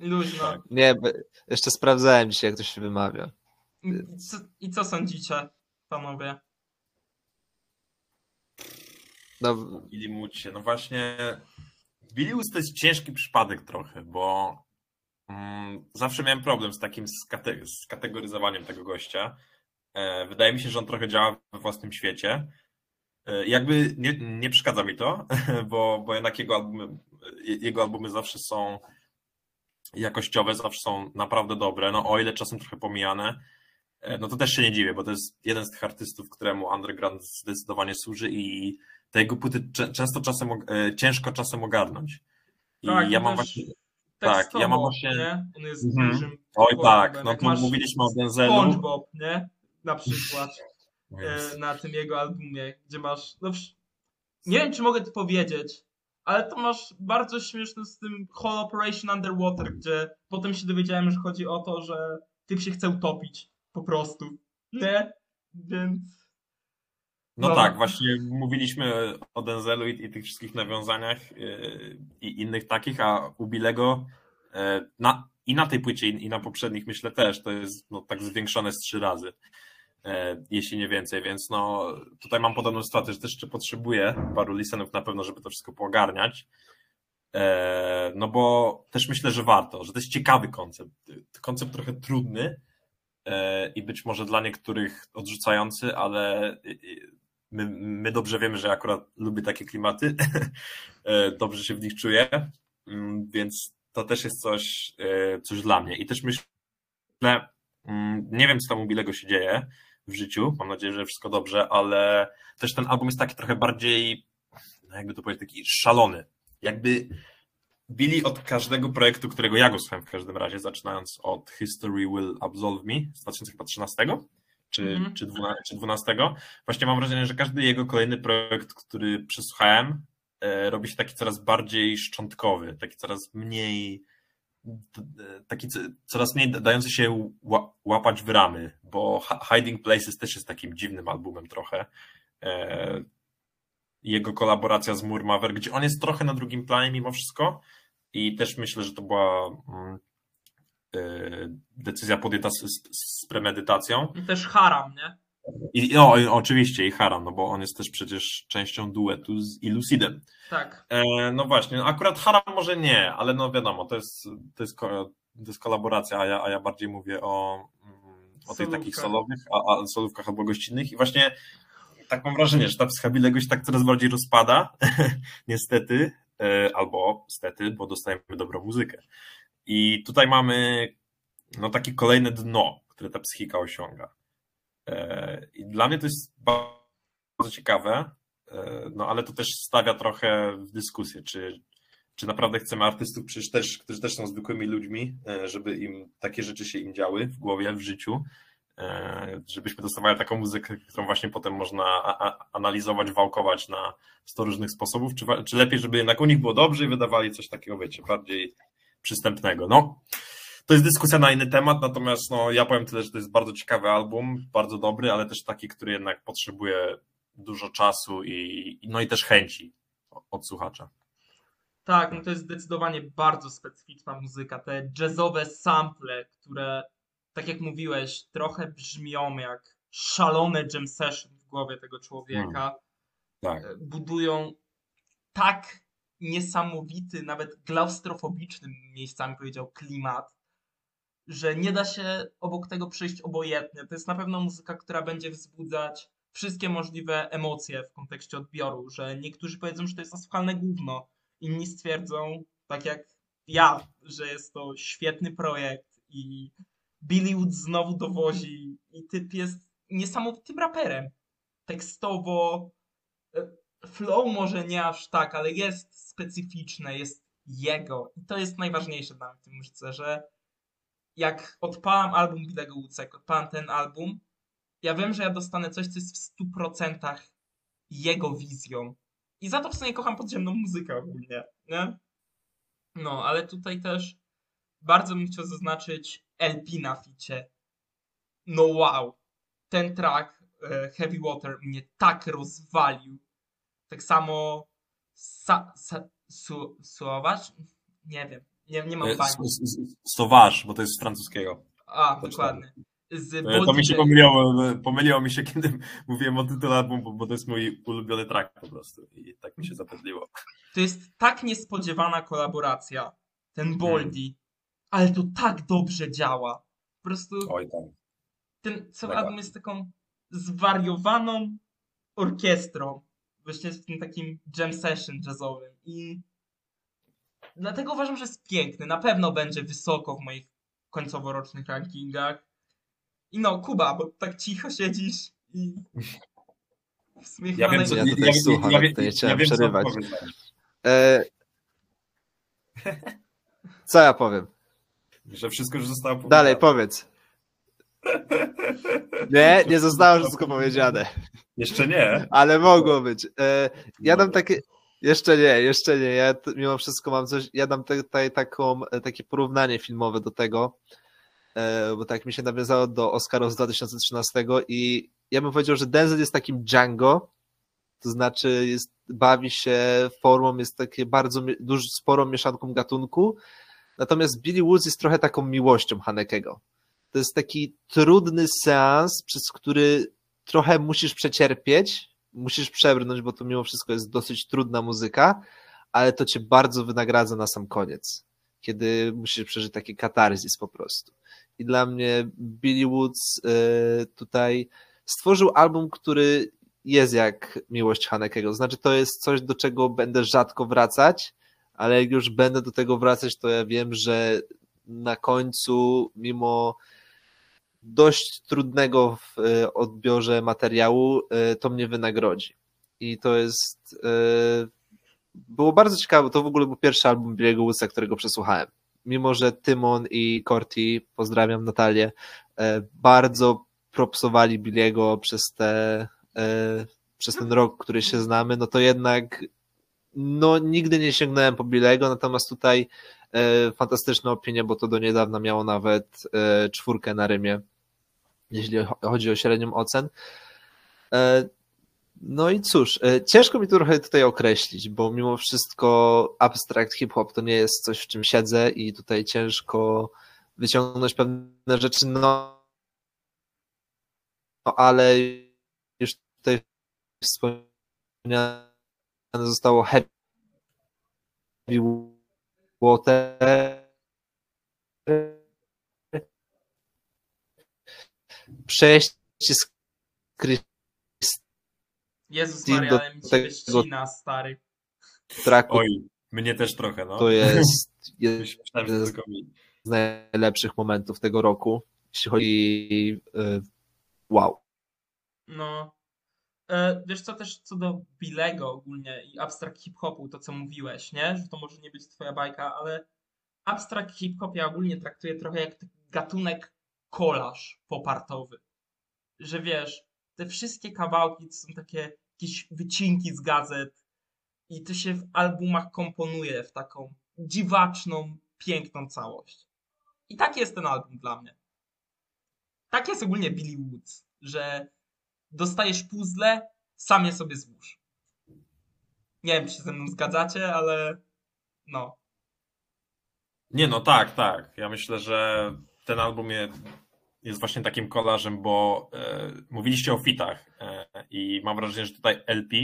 Luźno. Nie, jeszcze sprawdzałem dzisiaj, jak to się wymawia. I co, I co sądzicie, panowie? No, Billy Mucie, no właśnie Billy Woods to jest ciężki przypadek trochę, bo zawsze miałem problem z takim skate- skategoryzowaniem tego gościa. E, wydaje mi się, że on trochę działa we własnym świecie. E, jakby nie, nie przeszkadza mi to, <laughs> bo, bo jednak jego albumy, jego albumy zawsze są jakościowe, zawsze są naprawdę dobre, no o ile czasem trochę pomijane, e, no to też się nie dziwię, bo to jest jeden z tych artystów, któremu underground zdecydowanie służy i te jego płyty często czasem, ciężko czasem ogarnąć. I Tak, ja mam też właśnie, tekstowo, tak, ja mam właśnie- Nie? On jest Mhm. dużym oj tak, no tu mówiliśmy o Denzelu. SpongeBob, nie? Na <laughs> przykład. E, na tym jego albumie, gdzie masz. No, nie wiem, czy mogę to powiedzieć, ale to masz bardzo śmieszne z tym Whole Operation Underwater, gdzie potem się dowiedziałem, że chodzi o to, że typ się chce utopić. Po prostu. Nie? Więc. No, No. tak, właśnie mówiliśmy o Denzelu i, i tych wszystkich nawiązaniach yy, i innych takich, a u Billego yy, na, i na tej płycie i, i na poprzednich myślę też, to jest no, tak zwiększone z trzy razy, yy, jeśli nie więcej, więc no tutaj mam podobną sytuację, że też jeszcze potrzebuję paru listenów na pewno, żeby to wszystko poogarniać, yy, no bo też myślę, że warto, że to jest ciekawy koncept, koncept trochę trudny, e, i być może dla niektórych odrzucający, ale e, my, my dobrze wiemy, że akurat lubię takie klimaty, <laughs> E, dobrze się w nich czuję, Mm, więc to też jest coś, e, coś dla mnie. I też myślę, mm, nie wiem, co tam u Bilego się dzieje w życiu, mam nadzieję, że wszystko dobrze, ale też ten album jest taki trochę bardziej, no jakby to powiedzieć, taki szalony. Jakby Billy od każdego projektu, którego ja go słuchałem w każdym razie, zaczynając od History Will Absolve Me z 2013 czy, Mhm. czy, 12, czy 12, właśnie mam wrażenie, że każdy jego kolejny projekt, który przesłuchałem, e, robi się taki coraz bardziej szczątkowy, taki coraz mniej taki co- coraz mniej dający się ła- łapać w ramy, bo Hi- Hiding Places też jest takim dziwnym albumem trochę. E, Jego kolaboracja z Murmaver, gdzie on jest trochę na drugim planie mimo wszystko i też myślę, że to była mm, decyzja podjęta z, z, premedytacją. I też Haram, nie? I, no, oczywiście i Haram, no bo on jest też przecież częścią duetu z Illusidem. Tak. E, no właśnie, no akurat Haram może nie, ale no wiadomo, to jest, to jest, to jest kolaboracja, a ja, a ja bardziej mówię o, mm, o tych takich solowych, a, a solówkach albo gościnnych i właśnie tak mam wrażenie, że ta psychabilego się tak coraz bardziej rozpada, <laughs> niestety, e, albo stety, bo dostajemy dobrą muzykę. I tutaj mamy no takie kolejne dno, które ta psychika osiąga. E, I dla mnie to jest bardzo ciekawe, e, no ale to też stawia trochę w dyskusję, czy, czy naprawdę chcemy artystów, przecież też, którzy też są zwykłymi ludźmi, e, żeby im takie rzeczy się im działy w głowie, w życiu, żebyśmy dostawali taką muzykę, którą właśnie potem można analizować, wałkować na 100 różnych sposobów, czy, czy lepiej, żeby jednak u nich było dobrze i wydawali coś takiego, wiecie, bardziej przystępnego. No, to jest dyskusja na inny temat, natomiast no, ja powiem tyle, że to jest bardzo ciekawy album, bardzo dobry, ale też taki, który jednak potrzebuje dużo czasu i, no i też chęci od słuchacza. Tak, no to jest zdecydowanie bardzo specyficzna muzyka. Te jazzowe sample, które, tak jak mówiłeś, trochę brzmią jak szalone jam session w głowie tego człowieka, Tak. e, budują tak niesamowity, nawet klaustrofobiczny miejscami powiedział klimat, że nie da się obok tego przejść obojętnie. To jest na pewno muzyka, która będzie wzbudzać wszystkie możliwe emocje w kontekście odbioru, że niektórzy powiedzą, że to jest asfalne gówno, inni stwierdzą, tak jak ja, że jest to świetny projekt i Billy Wood znowu dowozi i typ jest niesamowitym raperem. Tekstowo, flow może nie aż tak, ale jest specyficzne, jest jego i to jest najważniejsze dla mnie w tym muzyce, że jak odpalam album Billego Woodsa, jak odpalam ten album, ja wiem, że ja dostanę coś, co jest w 100% jego wizją. I za to w sumie kocham podziemną muzykę ogólnie, nie? No, ale tutaj też bardzo bym chciał zaznaczyć LP na ficie. No wow, ten track e, Heavy Water mnie tak rozwalił. Tak samo Sa, sa, su? Nie wiem, nie, nie mam E, s- Sauvage, bo to jest z francuskiego. A, to dokładnie. Z E, To mi się pomyliło, e, pomyliło mi się, <laughs> kiedy mówiłem o tytule albumu, bo- to jest mój ulubiony track po prostu i tak mi się zapętliło. To jest tak niespodziewana kolaboracja, Hmm. ten Boldi, ale to tak dobrze działa. Po prostu Oj tak. ten cały album jest taką zwariowaną orkiestrą. Właśnie w tym takim jam session jazzowym. I dlatego uważam, że jest piękny. Na pewno będzie wysoko w moich końcoworocznych rankingach. I no, Kuba, bo tak cicho siedzisz i Ja wiem, co, naj- Ja tutaj słucham, ja tutaj nie chciałem wiem, co przerywać. E, <laughs> co ja powiem? Że wszystko już zostało powiedziane. Dalej, powiedz. Nie, nie zostało wszystko powiedziane, Jeszcze nie. ale mogło być. E, ja dam takie. Jeszcze nie, jeszcze nie. Ja mimo wszystko mam coś. Ja dam tutaj taką, e, takie porównanie filmowe do tego, e, bo tak mi się nawiązało do Oscarów z 2013 i ja bym powiedział, że Denzel jest takim Django, to znaczy jest, bawi się formą, jest takie bardzo mi- duż, sporą mieszanką gatunku, natomiast Billy Woods jest trochę taką miłością Hanekego. To jest taki trudny seans, przez który trochę musisz przecierpieć, musisz przebrnąć, bo to mimo wszystko jest dosyć trudna muzyka, ale to cię bardzo wynagradza na sam koniec, kiedy musisz przeżyć taki katarzis po prostu. I dla mnie Billy Woods y, tutaj stworzył album, który jest jak miłość Hanekego. Znaczy, to jest coś, do czego będę rzadko wracać, ale jak już będę do tego wracać, to ja wiem, że na końcu, mimo dość trudnego w e, odbiorze materiału, e, to mnie wynagrodzi. I to jest. e, Było bardzo ciekawe, to w ogóle był pierwszy album Billy'ego Woodsa, którego przesłuchałem. Mimo, że Tymon i Corti, pozdrawiam Natalię, bardzo propsowali Billy'ego przez te przez ten rok, który się znamy, no to jednak no nigdy nie sięgnąłem po Bilego, natomiast tutaj e, fantastyczna opinia, bo to do niedawna miało nawet czwórkę na Rymie, jeśli cho- chodzi o średnią ocen. E, no i cóż, e, ciężko mi to trochę tutaj określić, bo mimo wszystko abstract hip-hop to nie jest coś, w czym siedzę i tutaj ciężko wyciągnąć pewne rzeczy, no, no ale już tutaj wspomniane zostało Heavy Water. Przejście z Jezus Team Maria, do ale mi się stary. traku Oj, mnie też trochę, no. to jest <laughs> jeden z najlepszych momentów tego roku, jeśli chodzi y, wow. No. E, wiesz co, też co do Bilego ogólnie i abstract hip-hopu, to co mówiłeś, nie? Że to może nie być twoja bajka, ale abstract hip-hop ja ogólnie traktuję trochę jak taki gatunek kolaż popartowy. Że wiesz, te wszystkie kawałki to są takie jakieś wycinki z gazet i to się w albumach komponuje w taką dziwaczną, piękną całość. I tak jest ten album dla mnie. Tak jest ogólnie Billy Woods, że dostajesz puzzle, sam je sobie złóż. Nie wiem, czy się ze mną zgadzacie, ale no. Nie, no tak, tak. Ja myślę, że ten album je- jest właśnie takim kolażem, bo e, mówiliście o fitach e, i mam wrażenie, że tutaj LP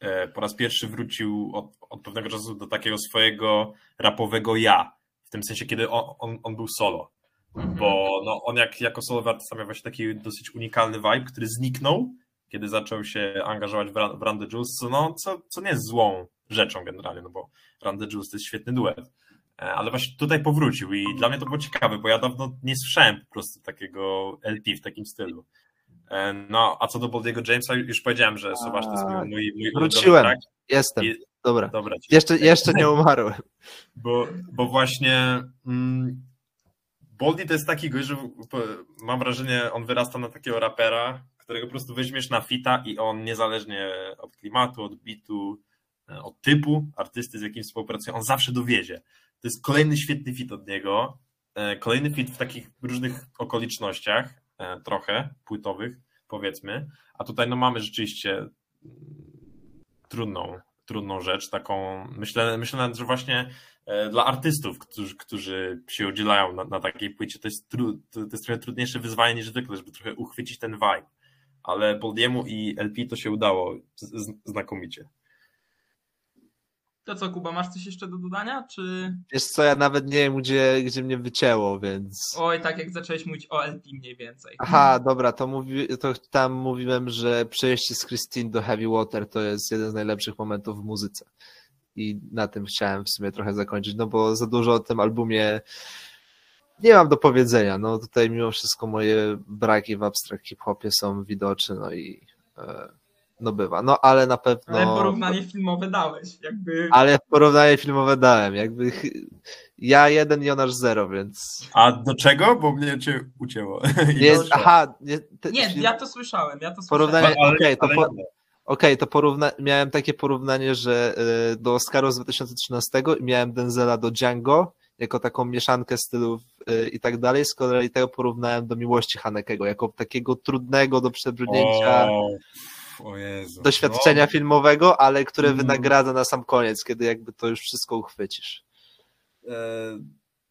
e, po raz pierwszy wrócił od, od pewnego czasu do takiego swojego rapowego ja. W tym sensie, kiedy on, on, on był solo. Bo no, on jak, jako solowy artysta miał właśnie taki dosyć unikalny vibe, który zniknął, kiedy zaczął się angażować w, Run the Juice, no, co, co nie jest złą rzeczą generalnie, no bo Run the Juice to jest świetny duet. E, Ale właśnie tutaj powrócił i dla mnie to było ciekawe, bo ja dawno nie słyszałem po prostu takiego LP w takim stylu. E, No, a co do Boldiego Jamesa, już powiedziałem, że Sowasz to jest mój, mój, Wróciłem. track. Jestem. I- Dobra. Dobra, Jeszcze, jeszcze nie <laughs> umarłem. bo, bo właśnie mm, Boldy to jest taki gość, że mam wrażenie, on wyrasta na takiego rapera, którego po prostu weźmiesz na fita i on niezależnie od klimatu, od bitu, e, od typu artysty, z jakim współpracuje, on zawsze dowiezie. To jest kolejny świetny fit od niego, e, kolejny fit w takich różnych okolicznościach, e, trochę płytowych, powiedzmy, a tutaj no mamy rzeczywiście mm, trudną trudną rzecz, taką, myślę, myślę że właśnie e, dla artystów, którzy, którzy się udzielają na, na takiej płycie, to jest, tru, to, jest trochę trudniejsze wyzwanie niż zwykle, żeby trochę uchwycić ten vibe. Ale Boldiemu i LP to się udało znakomicie. To co, Kuba, masz coś jeszcze do dodania, czy... Wiesz co, ja nawet nie wiem, gdzie, gdzie mnie wycięło, więc... Oj, tak jak zacząłeś mówić o LP mniej więcej. Aha, dobra, to, mówi, to tam mówiłem, że przejście z Christine do Heavy Water to jest jeden z najlepszych momentów w muzyce. I na tym chciałem w sumie trochę zakończyć, no bo za dużo o tym albumie nie mam do powiedzenia. No tutaj mimo wszystko moje braki w abstract hip-hopie są widoczne, no i e, no bywa. No ale na pewno... Ale porównanie filmowe dałeś, jakby... Ale porównanie filmowe dałem, jakby ja jeden, Jonasz zero, więc... A do czego? Bo mnie cię ucięło. <laughs> Nie, aha, nie, te, Nie, film- ja to słyszałem, ja to Porównanie- słyszałem. Ale- okej, to ale po-. Okej, to porówna... miałem takie porównanie, że y, do Oscaru z 2013 i miałem Denzela do Django, jako taką mieszankę stylów y, i tak dalej, z kolei tego porównałem do Miłości Hanekego, jako takiego trudnego do przebrnięcia o Jezu. doświadczenia filmowego, ale które Mm. wynagradza na sam koniec, kiedy jakby to już wszystko uchwycisz. No, e,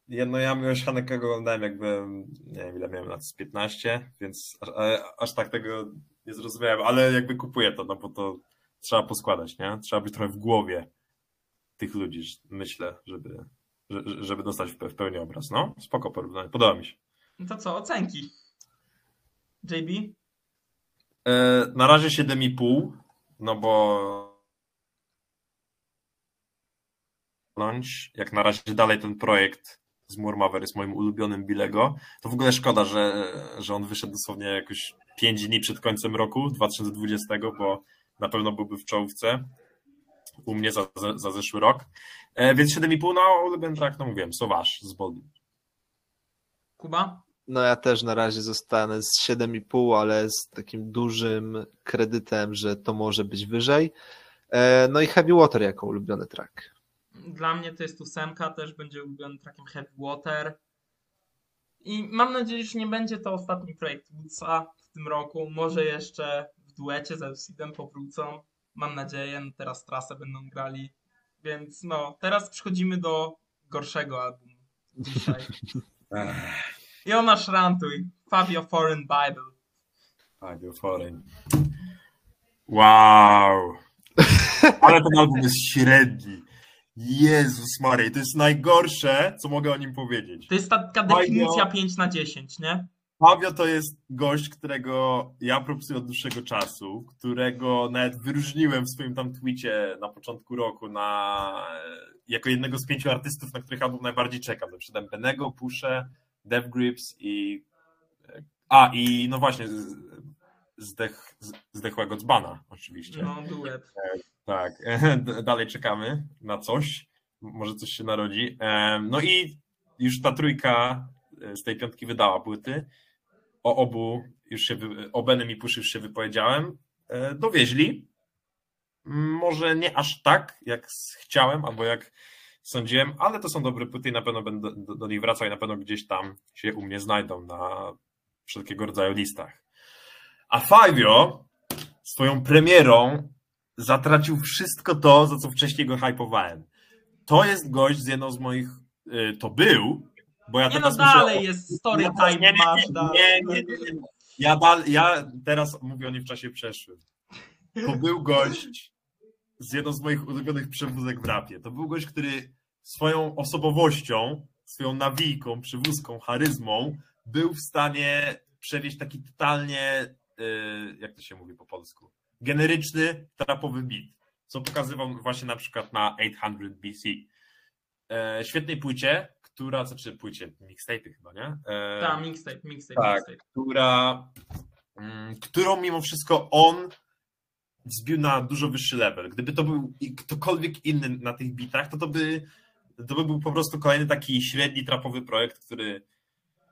ja, no ja miłość Hanekego oglądałem jak byłem, nie wiem ile miałem lat, z 15, więc aż, aż tak tego nie zrozumiałem, ale jakby kupuję to, no bo to trzeba poskładać, nie? Trzeba być trochę w głowie tych ludzi, myślę, żeby, że- żeby dostać w pełni obraz. No, spoko porównanie, podoba mi się. No to co, ocenki? JB? E, na razie 7,5, no bo jak na razie dalej ten projekt z Murmaver jest moim ulubionym Bilego, to w ogóle szkoda, że, że on wyszedł dosłownie jakoś 5 dni przed końcem roku 2020, bo na pewno byłby w czołówce u mnie za, za, zeszły rok. E, więc 7,5 no ulubiony track, no mówiłem, Soważ z Boldy. Kuba? No ja też na razie zostanę z 7,5, ale z takim dużym kredytem, że to może być wyżej. E, No i Heavy Water jako ulubiony track. Dla mnie to jest ósemka, też będzie ulubiony trackiem Heavy Water. I mam nadzieję, że nie będzie to ostatni projekt Woodsa w tym roku. Może jeszcze w duecie z Elsidem powrócą. Mam nadzieję, no teraz trasę będą grali. Więc no, teraz przechodzimy do gorszego albumu dzisiaj. <laughs> Jonasz Rantuj, Fabio Foreign Bible. Fabio Foreign. Wow! Ale ten album jest średni. Jezus Maria, to jest najgorsze, co mogę o nim powiedzieć. To jest taka Fabio- definicja 5 na 10, nie? Fabio to jest gość, którego ja propsuję od dłuższego czasu, którego nawet wyróżniłem w swoim tam tweetie na początku roku na, jako jednego z pięciu artystów, na których album najbardziej czekam. Naprzykład Benego, Puszę, Dev Grips i a i no właśnie zdech, zdechłego dzbana oczywiście. No, duet. Tak, D- <laughs> dalej czekamy na coś. Może coś się narodzi. Em, No i już ta trójka e, z tej piątki wydała płyty. O obu już się, o Benem i Push już się wypowiedziałem. E, Dowieźli. Może nie aż tak, jak chciałem, albo jak sądziłem, ale to są dobre płyty i na pewno będę do, do nich wracał i na pewno gdzieś tam się u mnie znajdą na wszelkiego rodzaju listach. A Fabio swoją premierą zatracił wszystko to, za co wcześniej go hypowałem. To jest gość z jedną z moich. y, To był, bo ja Nie no, teraz muszę- dalej jest story Ja- time, nie, nie, nie, nie. Ja, dal, ja teraz mówię o nim w czasie przeszłym. To był gość z jedną z moich ulubionych przewózek w rapie. To był gość, który swoją osobowością, swoją nawijką, przywózką, charyzmą był w stanie przewieźć taki totalnie, y, jak to się mówi po polsku, generyczny, trapowy beat. Co pokazywał właśnie na przykład na 800 BC. E, świetnej płycie, która, znaczy płycie, mixtape chyba, nie? E, Tak, mixtape, mixtape, Tak. mixtape. która, mm, którą mimo wszystko on wzbił na dużo wyższy level. Gdyby to był ktokolwiek inny na tych bitach, to to by, to by był po prostu kolejny taki średni trapowy projekt, który,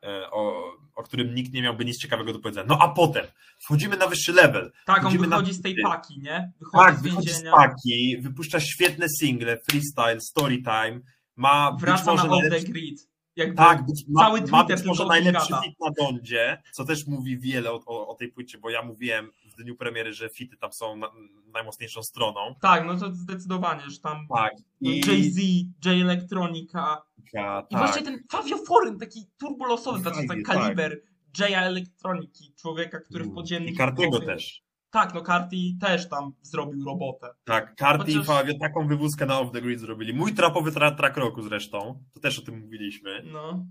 e, o, o którym nikt nie miałby nic ciekawego do powiedzenia. No a potem wchodzimy na wyższy level. Tak, on Wchodzimy na- wychodzi z tej paki, nie? Wychodzi Tak, z wychodzi z paki, wypuszcza świetne single, freestyle, storytime, ma być wraca może na najlepszy- grid. Jakby Tak, być, ma, cały ma Twitter być może najlepszy fit na Dondzie, co też mówi wiele o, o, o tej płycie, bo ja mówiłem w dniu premiery, że fity tam są na, najmocniejszą stroną. Tak, no to zdecydowanie, że tam Tak. no, I Jay-Z, J Electronica tak. i właśnie ten Fabio Foreign, taki turbolosowy, znaczy ten tak. kaliber J Elektroniki, człowieka, który w podziemnych... I Kartiego też. Tak, no Carti też tam zrobił robotę. Tak, Carti Chociaż- i Fabio taką wywózkę na Off The Grid zrobili. Mój trapowy tra track roku zresztą, to też o tym mówiliśmy. No.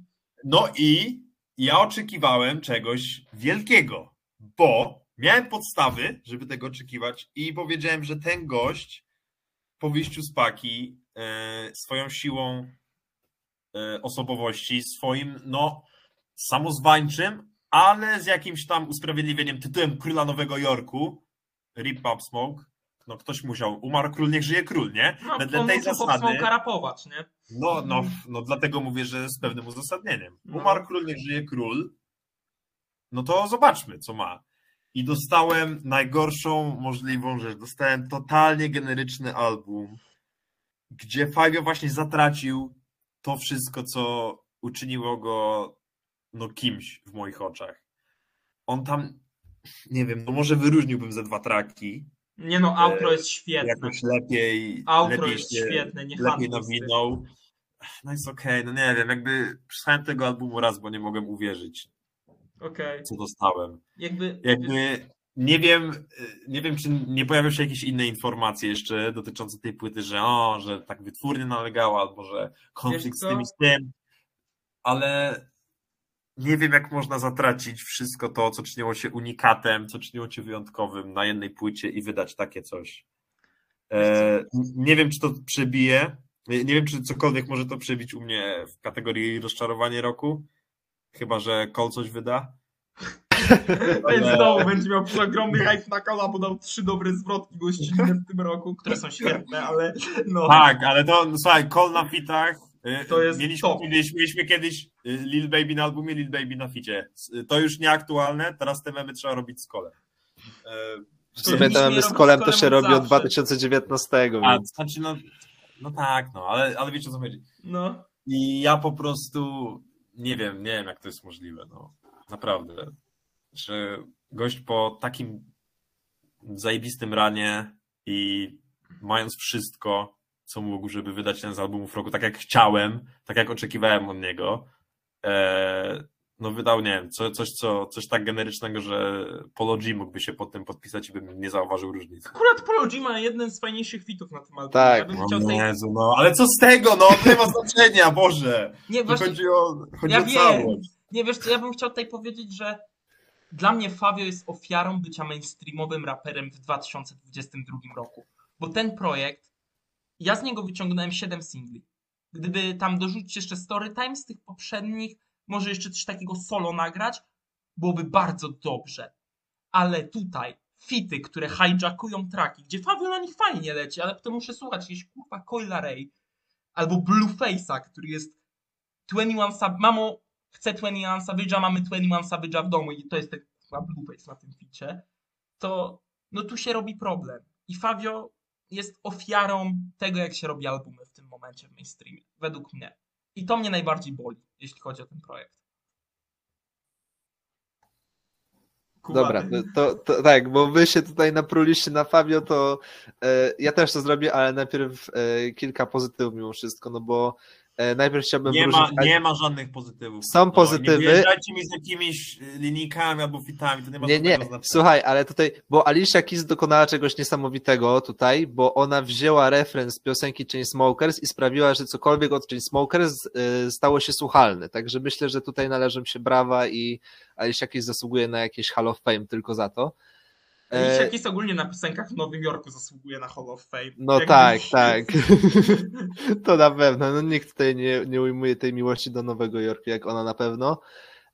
No i ja oczekiwałem czegoś wielkiego, bo miałem podstawy, żeby tego oczekiwać i powiedziałem, że ten gość po wyjściu z paki e, swoją siłą e, osobowości, swoim no samozwańczym, ale z jakimś tam usprawiedliwieniem tytułem króla Nowego Jorku, Rip Pop Smoke, no ktoś musiał, umarł król, niech żyje król, nie? No, Wedle on tej zasady... Pop rapować, nie? No, no, no dlatego mówię, że z pewnym uzasadnieniem. No. Umarł król, niech żyje król. No to zobaczmy, co ma. I dostałem najgorszą możliwą rzecz. Dostałem totalnie generyczny album, gdzie Fabio właśnie zatracił to wszystko, co uczyniło go no kimś w moich oczach. On tam, nie wiem, no może wyróżniłbym ze dwa traki, Nie no, outro jest świetne. jakoś lepiej, Outro lepiej jest się, świetne, nie lepiej nawinął. No jest okej, no nie wiem, jakby przesłuchałem tego albumu raz, bo nie mogłem uwierzyć, Okej. co dostałem. Jakby, Jakby nie wiem, nie wiem, czy nie pojawią się jakieś inne informacje jeszcze dotyczące tej płyty, że o, że tak wytwórnie nalegała, albo że konflikt z tym i z tym, ale nie wiem, jak można zatracić wszystko to, co czyniło się unikatem, co czyniło się wyjątkowym na jednej płycie i wydać takie coś. E, nie wiem, czy to przebije. Nie wiem, czy cokolwiek może to przebić u mnie w kategorii rozczarowanie roku. Chyba, że Cole coś wyda. <laughs> Ale- znowu będzie miał ogromny hype na kola, bo dał trzy dobre zwrotki gościnne w tym roku, które są świetne, ale no. Tak, ale to, no, słuchaj, Cole na fitach. y, To jest mieliśmy, top. mieliśmy, mieliśmy kiedyś y, Lil Baby na albumie, Lil Baby na ficie. Y, To już nieaktualne, teraz te memy trzeba robić z Colem. Y, W sumie te mamy z kolem to się kolem robi od zawsze. 2019, A, więc znaczy, no, no tak, no, ale, ale wiecie o co chodzi. No. I ja po prostu nie wiem, nie wiem, jak to jest możliwe. No. Naprawdę. Że gość po takim zajebistym ranie i mając wszystko, co mógł, żeby wydać ten z albumów roku, tak jak chciałem, tak jak oczekiwałem od niego, e, no wydał, nie wiem, co, coś, co, coś tak generycznego, że Polo G mógłby się pod tym podpisać i bym nie zauważył różnicy. Akurat Polo G ma jeden z fajniejszych fitów na tym albumie. Tak. Ja bym No. Jezu, no, ale co z tego, no, to nie ma znaczenia, Boże! Nie, właśnie, chodzi o, chodzi Ja o wiem. całość. nie wiesz co, ja bym chciał tutaj powiedzieć, że dla mnie Fabio jest ofiarą bycia mainstreamowym raperem w 2022 roku. Bo ten projekt, ja z niego wyciągnąłem 7 singli. Gdyby tam dorzucić jeszcze Storytime z tych poprzednich, może jeszcze coś takiego solo nagrać, byłoby bardzo dobrze. Ale tutaj fity, które hijackują traki, gdzie Fabio na nich fajnie leci, ale potem muszę słuchać jakiegoś kurwa Coila Ray albo Blueface'a, który jest 21 Savage, mamo, chcę 21 Savage'a, mamy 21 Savage'a w domu i to jest ten kurwa Blueface na tym ficie, to no tu się robi problem. I Fabio jest ofiarą tego, jak się robi albumy w tym momencie w mainstreamie, według mnie. I to mnie najbardziej boli, jeśli chodzi o ten projekt. Kuba, Dobra, to, to tak, bo wy się tutaj napruliście na Fabio, to e, ja też to zrobię, ale najpierw e, kilka pozytywów mimo wszystko, no bo najpierw chciałbym Nie ma, nie ma żadnych pozytywów. Są No, pozytywy. Nie wjeżdżajcie mi z jakimiś y, linijkami albo fitami, to nie ma Nie, nie, znaczenia. słuchaj, ale tutaj, bo Alicia Keys dokonała czegoś niesamowitego tutaj, bo ona wzięła referenc z piosenki Chainsmokers i sprawiła, że cokolwiek od Chainsmokers y, stało się słuchalne. Także myślę, że tutaj należą się brawa i Alicia Keys zasługuje na jakieś Hall of Fame tylko za to. E, Keys ogólnie na piosenkach w Nowym Jorku zasługuje na Hall of Fame. No Jakby- tak, tak. <laughs> to na pewno. No, nikt tutaj nie, nie ujmuje tej miłości do Nowego Jorku, jak ona na pewno.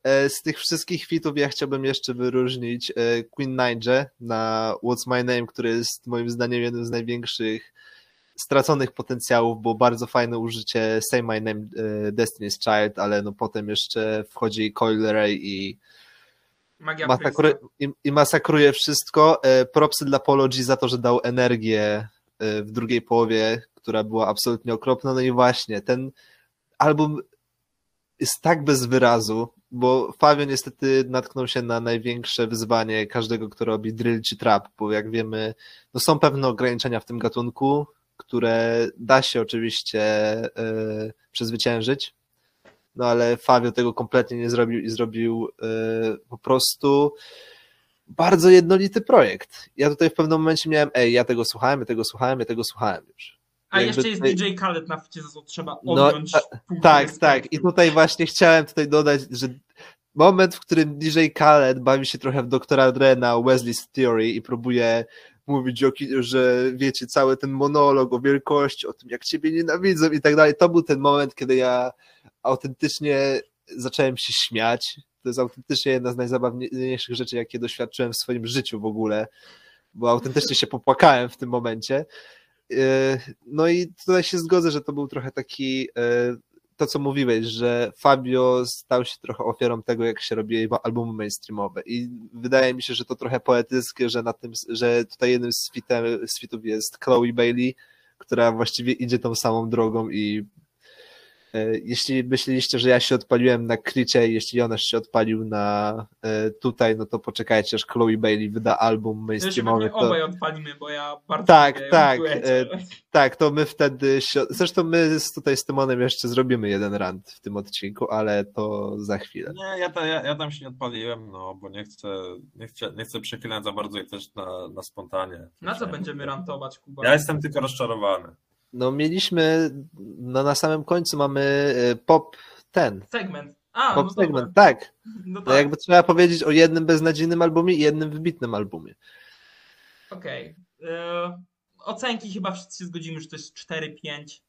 E, Z tych wszystkich fitów ja chciałbym jeszcze wyróżnić e, Queen Ninja na What's My Name, który jest moim zdaniem jednym z największych straconych potencjałów, bo bardzo fajne użycie Say My Name e, Destiny's Child, ale no potem jeszcze wchodzi Coil Ray i Magia i, i masakruje wszystko. E, Propsy dla Polo G za to, że dał energię e, w drugiej połowie, która była absolutnie okropna. No i właśnie, ten album jest tak bez wyrazu, bo Fabio niestety natknął się na największe wyzwanie każdego, kto robi drill czy trap, bo jak wiemy, no są pewne ograniczenia w tym gatunku, które da się oczywiście e, przezwyciężyć, no ale Fabio tego kompletnie nie zrobił i zrobił e, po prostu bardzo jednolity projekt. Ja tutaj w pewnym momencie miałem, ej, ja tego słuchałem, ja tego słuchałem, ja tego słuchałem już. A Jakby jeszcze jest DJ Khaled na wcie, za co trzeba No, odjąć ta- punkt Tak, tak. I tutaj właśnie chciałem tutaj dodać, że moment, w którym DJ Khaled bawi się trochę w doktora Dre na Wesley's Theory i próbuje mówić, o, że wiecie, cały ten monolog o wielkości, o tym, jak ciebie nienawidzą i tak dalej, to był ten moment, kiedy ja autentycznie zacząłem się śmiać. To jest autentycznie jedna z najzabawniejszych rzeczy, jakie doświadczyłem w swoim życiu w ogóle, bo autentycznie się popłakałem w tym momencie. Yy, No i tutaj się zgodzę, że to był trochę taki yy, to, co mówiłeś, że Fabio stał się trochę ofiarą tego, jak się robi albumy mainstreamowe. I wydaje mi się, że to trochę poetyckie, że na tym, że tutaj jednym z, fitów jest Chloe Bailey, która właściwie idzie tą samą drogą i jeśli myśleliście, że ja się odpaliłem na Krycie, jeśli Jonasz się odpalił na e, tutaj, no to poczekajcie, aż Chloe Bailey wyda album mainstreamowy. pewnie To, obaj odpalimy, bo ja bardzo Tak, tak, duecie. tak, to my wtedy się, zresztą my z, tutaj z Tymonem jeszcze zrobimy jeden rant w tym odcinku, ale to za chwilę. Nie, ja, ta, ja, ja tam się nie odpaliłem, no, bo nie chcę, nie chcę, nie chcę przeklinać za bardzo i też na, na spontanie. Na co będziemy rantować, Kuba? Ja jestem tylko rozczarowany. No mieliśmy, no na samym końcu mamy e, pop ten, Segment. A, pop no segment, dobra. tak. No No tak, jakby trzeba powiedzieć o jednym beznadziejnym albumie i jednym wybitnym albumie. okej. E, Ocenki chyba wszyscy się zgodzimy, że to jest 4-5.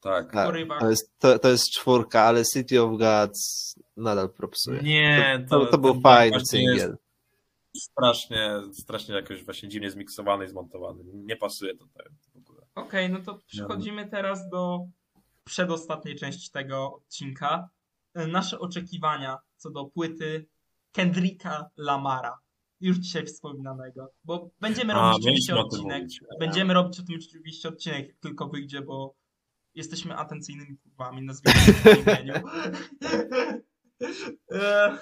Tak. Tak, to, jest, to, to jest czwórka, ale City of Gods nadal propsuje. Nie, To, to, to był fajny singiel. Strasznie, strasznie jakoś właśnie dziwnie zmiksowany i zmontowany. Nie pasuje to tak Okej, no to przechodzimy teraz do przedostatniej części tego odcinka. E, Nasze oczekiwania co do płyty Kendricka Lamara. Już dzisiaj wspominanego. Bo będziemy A, robić oczywiście mieliśmy o tym odcinek. mówić. Będziemy robić o tym oczywiście odcinek, jak tylko wyjdzie, bo jesteśmy atencyjnymi kurwami, nazwijmy to imieniu. <laughs> E,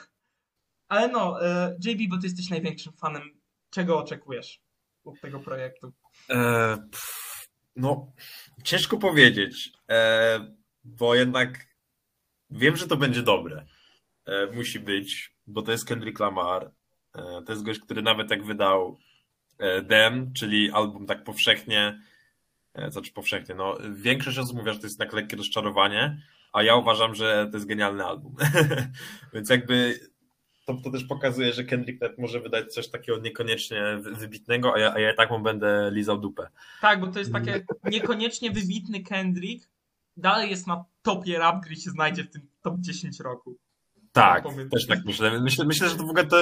Ale no, e, JB, bo ty jesteś największym fanem. Czego oczekujesz od tego projektu? E, pff, no, ciężko powiedzieć, e, bo jednak wiem, że to będzie dobre. E, musi być, bo to jest Kendrick Lamar. E, to jest gość, który nawet jak wydał Dem, czyli album tak powszechnie, znaczy powszechnie, no, większość osób mówi, że to jest jednak lekkie rozczarowanie, a ja uważam, że to jest genialny album. <laughs> Więc jakby to, to też pokazuje, że Kendrick nawet może wydać coś takiego niekoniecznie wy- wybitnego, a ja, a ja tak mu będę lizał dupę. Tak, bo to jest takie niekoniecznie wybitny Kendrick. Dalej jest na topie rap, gry się znajdzie w tym top 10 roku. Tak, powiem. też tak myślę. myślę. Myślę, że to w ogóle to,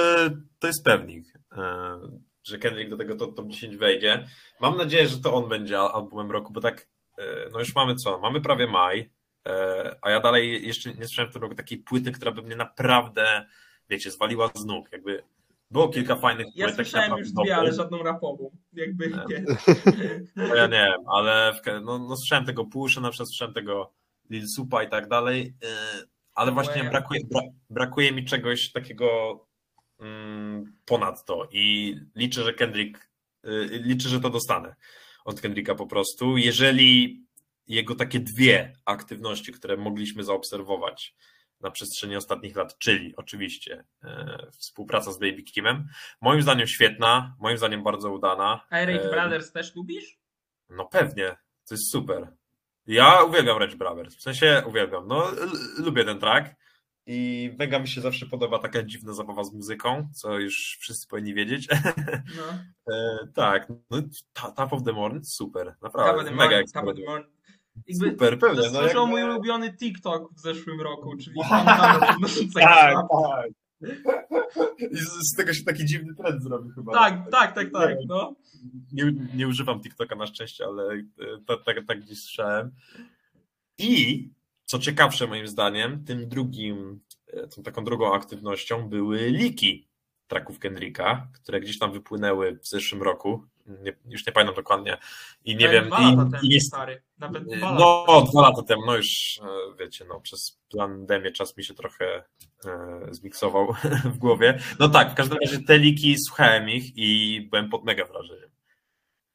to jest pewnik, e, że Kendrick do tego top, top 10 wejdzie. Mam nadzieję, że to on będzie al- albumem roku, bo tak, e, no już mamy co? Mamy prawie maj, e, a ja dalej jeszcze nie słyszałem w tym roku takiej płyty, która by mnie naprawdę, wiecie, zwaliła z nóg. Jakby było kilka fajnych Ja płytek. słyszałem już dwie, ale żadną rapową. Jakby Nie. No ja nie wiem, ale w, no, no słyszałem tego Pusha, na przykład słyszałem tego Lil Supa i tak dalej, yy, ale właśnie brakuje, bra, brakuje mi czegoś takiego mm, ponad to i liczę, że Kendrick, yy, liczę, że to dostanę od Kendricka po prostu, jeżeli jego takie dwie aktywności, które mogliśmy zaobserwować na przestrzeni ostatnich lat, czyli oczywiście yy, współpraca z Baby Kimem, moim zdaniem świetna, moim zdaniem bardzo udana. A Eric E, Brothers też lubisz? no pewnie, to jest super. Ja uwielbiam Rage Brothers, w sensie uwielbiam, no lubię ten track i mega mi się zawsze podoba taka dziwna zabawa z muzyką, co już wszyscy powinni wiedzieć. <laughs> No. e, tak, no Top of the Morning, super, naprawdę, mega Morning, Jakby Super, to pewnie. No jakby... mój ulubiony TikTok w zeszłym roku, czyli podnoszącego Tak, tak. I z, z tego się taki dziwny trend zrobił chyba. Tak, tak, tak, tak, no. nie, nie używam TikToka na szczęście, ale e, tak, tak, tak gdzieś słyszałem. I co ciekawsze moim zdaniem, tym drugim, e, tą taką drugą aktywnością były liki traków Kendricka, które gdzieś tam wypłynęły w zeszłym roku nie, już nie pamiętam dokładnie i nie Tak, wiem, Dwa i, lata temu, i nie, stary. Nawet dwa lata no, temu. dwa lata temu, no już e, wiecie, no przez pandemię czas mi się trochę e, zmiksował <laughs> w głowie. No tak, w każdym razie te liki, słuchałem ich i byłem pod mega wrażeniem.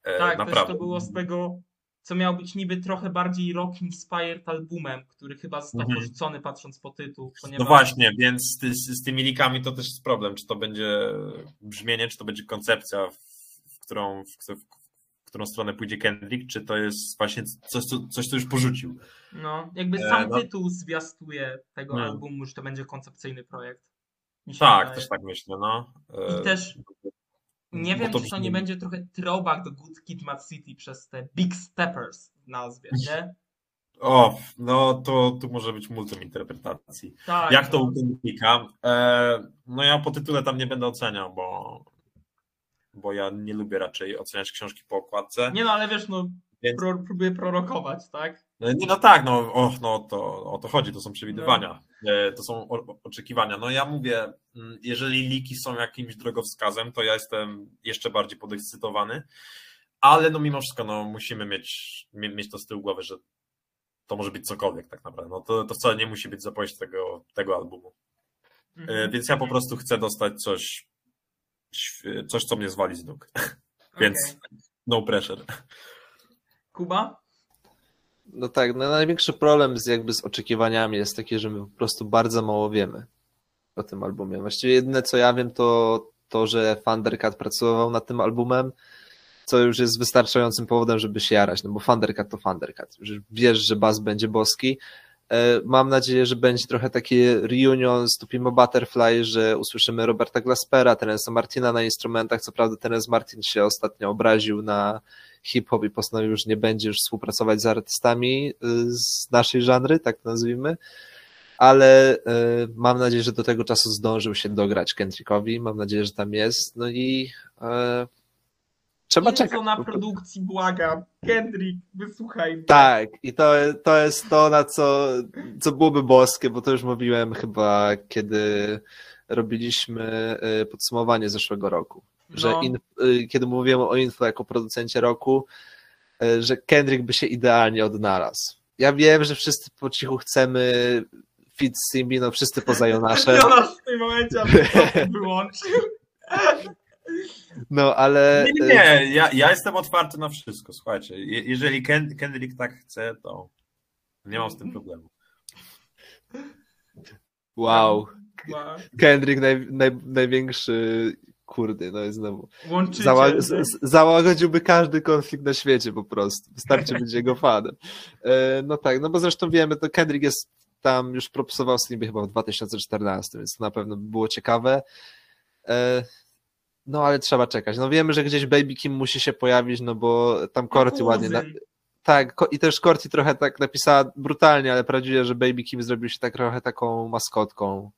E, Tak, też naprawdę. to było z tego, co miał być niby trochę bardziej rock-inspired albumem, który chyba został Mhm. porzucony patrząc po tytuł. No Ponieważ... właśnie, więc z, z, tymi likami to też jest problem, czy to będzie brzmienie, czy to będzie koncepcja, którą, w, w, którą stronę pójdzie Kendrick, czy to jest właśnie coś, co, coś, co już porzucił. No, jakby E, sam no. tytuł zwiastuje tego Hmm. albumu, że to będzie koncepcyjny projekt. Tak, wydaje. też tak myślę, no. E, I też nie wiem, to czy to nie będzie trochę throwback do Good Kid, Mad City przez te Big Steppers w nazwie, <laughs> nie? O, no to tu może być multum interpretacji. Tak. Jak to no. u Kendricka? E, no ja po tytule tam nie będę oceniał, bo, bo ja nie lubię raczej oceniać książki po okładce. Nie no, ale wiesz, no, Więc- pro, próbuję prorokować, tak? E, Nie, no tak, no, och, no to, o to chodzi, to są przewidywania, No. e, to są o, oczekiwania. No ja mówię, mm, jeżeli liki są jakimś drogowskazem, to ja jestem jeszcze bardziej podekscytowany, ale no mimo wszystko no, musimy mieć, mie- mieć to z tyłu głowy, że to może być cokolwiek tak naprawdę. No to, to wcale nie musi być zapowiedź tego, tego albumu. E, Mhm. Więc ja po prostu chcę dostać coś, coś co mnie zwali z nóg. <laughs> Więc no pressure. Kuba? No tak, no największy problem z jakby z oczekiwaniami jest taki, że my po prostu bardzo mało wiemy o tym albumie. Właściwie jedyne co ja wiem to to, że Thundercat pracował nad tym albumem, co już jest wystarczającym powodem, żeby się jarać, no bo Thundercat to Thundercat. Już wiesz, że bas będzie boski. E, Mam nadzieję, że będzie trochę taki reunion z Tupimo Butterfly, że usłyszymy Roberta Glaspera, Terensa Martina na instrumentach. Co prawda Terence Martin się ostatnio obraził na hip-hop i postanowił, że nie będzie już współpracować z artystami y, z naszej żanry, tak nazwijmy. Ale y, mam nadzieję, że do tego czasu zdążył się dograć Kendrickowi. Mam nadzieję, że tam jest. No i e, trzeba czekać. na produkcji, błagam. Kendrick, wysłuchaj mnie. Tak, i to, to jest to, na co, co byłoby boskie, bo to już mówiłem chyba, kiedy robiliśmy y, podsumowanie zeszłego roku. Że No. in, y, kiedy mówiłem o Info jako producencie roku, y, że Kendrick by się idealnie odnalazł. Ja wiem, że wszyscy po cichu chcemy fit Simbi, no wszyscy poza Jonasze, <laughs> Jonasz w tym momencie wyłączył. <laughs> no ale Nie, nie, nie. Ja, ja jestem otwarty na wszystko, słuchajcie. Je, jeżeli Ken, Kendrick tak chce, to nie mam z tym problemu. wow. Kendrick naj, naj, największy kurdy, no jest znowu. Łączycie. Zała- załagodziłby każdy konflikt na świecie po prostu. Wystarczy być jego fanem. E, No tak, no bo zresztą wiemy, to Kendrick jest tam już propsował z nimi chyba w 2014, więc to na pewno by było ciekawe. No ale trzeba czekać. No wiemy, że gdzieś Baby Kim musi się pojawić, no bo tam Corty ładnie. Na... Tak, i też Corty trochę tak napisała brutalnie, ale prawdziwie, że Baby Kim zrobił się tak trochę taką maskotką.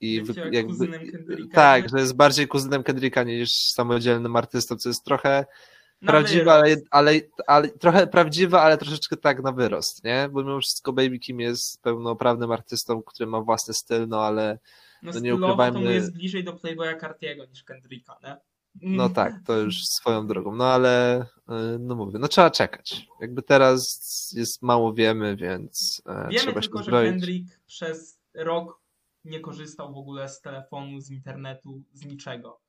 I wy- jak jakby, kuzynem Kendricka, tak, że jest bardziej kuzynem Kendricka niż samodzielnym artystą, co jest trochę Na prawdziwe, ale, ale, ale trochę prawdziwe, ale troszeczkę tak na wyrost, nie? Bo mimo wszystko Baby Kim jest pełnoprawnym artystą, który ma własny styl, no ale No to nie stylowo to ukrywajmy- jest bliżej do Playboya Cartiego niż Kendricka, nie? no Mm. tak, to już swoją drogą. No ale y, no mówię, no trzeba czekać. Jakby teraz jest mało wiemy, więc e, Wiemy trzeba tylko, się że zbroić. Kendrick przez rok nie korzystał w ogóle z telefonu, z internetu, z niczego.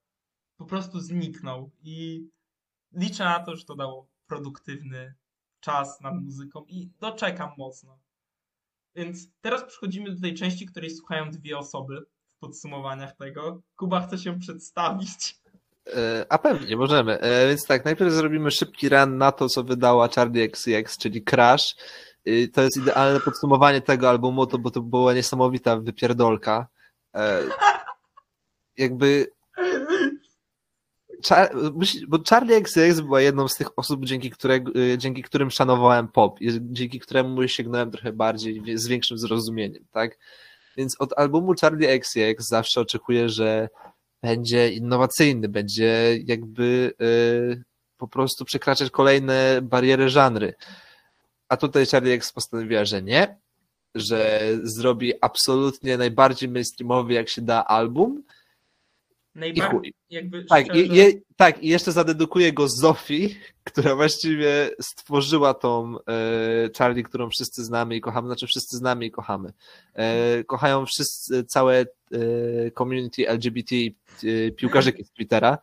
Po prostu zniknął i liczę na to, że to dało produktywny czas nad muzyką i doczekam mocno. Więc teraz przechodzimy do tej części, której słuchają dwie osoby podsumowaniach tego. Kuba chce się przedstawić. E, A pewnie, możemy. E, Więc tak, najpierw zrobimy szybki run na to, co wydała Charlie XCX, czyli Crash. Y, To jest idealne podsumowanie tego albumu, to, bo to była niesamowita wypierdolka. E, Jakby bo Charlie XCX była jedną z tych osób, dzięki, którego, y, dzięki którym szanowałem pop, dzięki któremu sięgnąłem trochę bardziej, z większym zrozumieniem, tak? Więc od albumu Charlie XCX zawsze oczekuję, że będzie innowacyjny, będzie jakby y, po prostu przekraczać kolejne bariery żanry. A tutaj Charlie X postanowiła, że nie, że zrobi absolutnie najbardziej mainstreamowy jak się da album Najbardziej, jakby Tak, szczerze, i, je, tak, i jeszcze zadedykuję go Zofii, <laughs> która właściwie stworzyła tą e, Charlie, którą wszyscy znamy i kochamy, znaczy wszyscy znamy i kochamy. E, kochają wszyscy, całe e, community LGBT e, piłkarzyki z Twittera.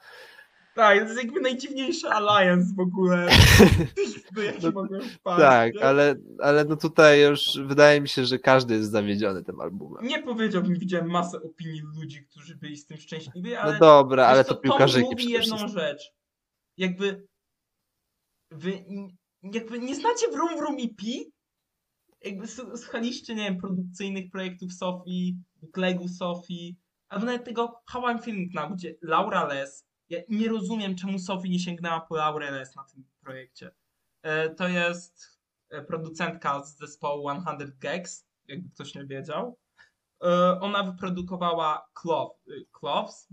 Tak, to jest jakby najdziwniejszy alliance w ogóle. <laughs> Jaki No, mogłem wpaść. Tak, nie? ale, ale no tutaj już wydaje mi się, że każdy jest zawiedziony tym albumem. Nie powiedziałbym, widziałem masę opinii ludzi, którzy byli z tym szczęśliwi, ale No dobra, ale to co, piłkarzyki mówi jedną rzecz. Jakby wy jakby nie znacie Vroom Vroom EP? Jakby słuchaliście, nie wiem, produkcyjnych projektów Sofii, Legu Sofii, albo nawet tego How I'm Feeling Now, gdzie Laura Les, ja nie rozumiem, czemu Sofii nie sięgnęła po Laurę Les na tym projekcie. E, To jest e, producentka z zespołu 100 Gags, jakby ktoś nie wiedział. E, Ona wyprodukowała y, Cloves.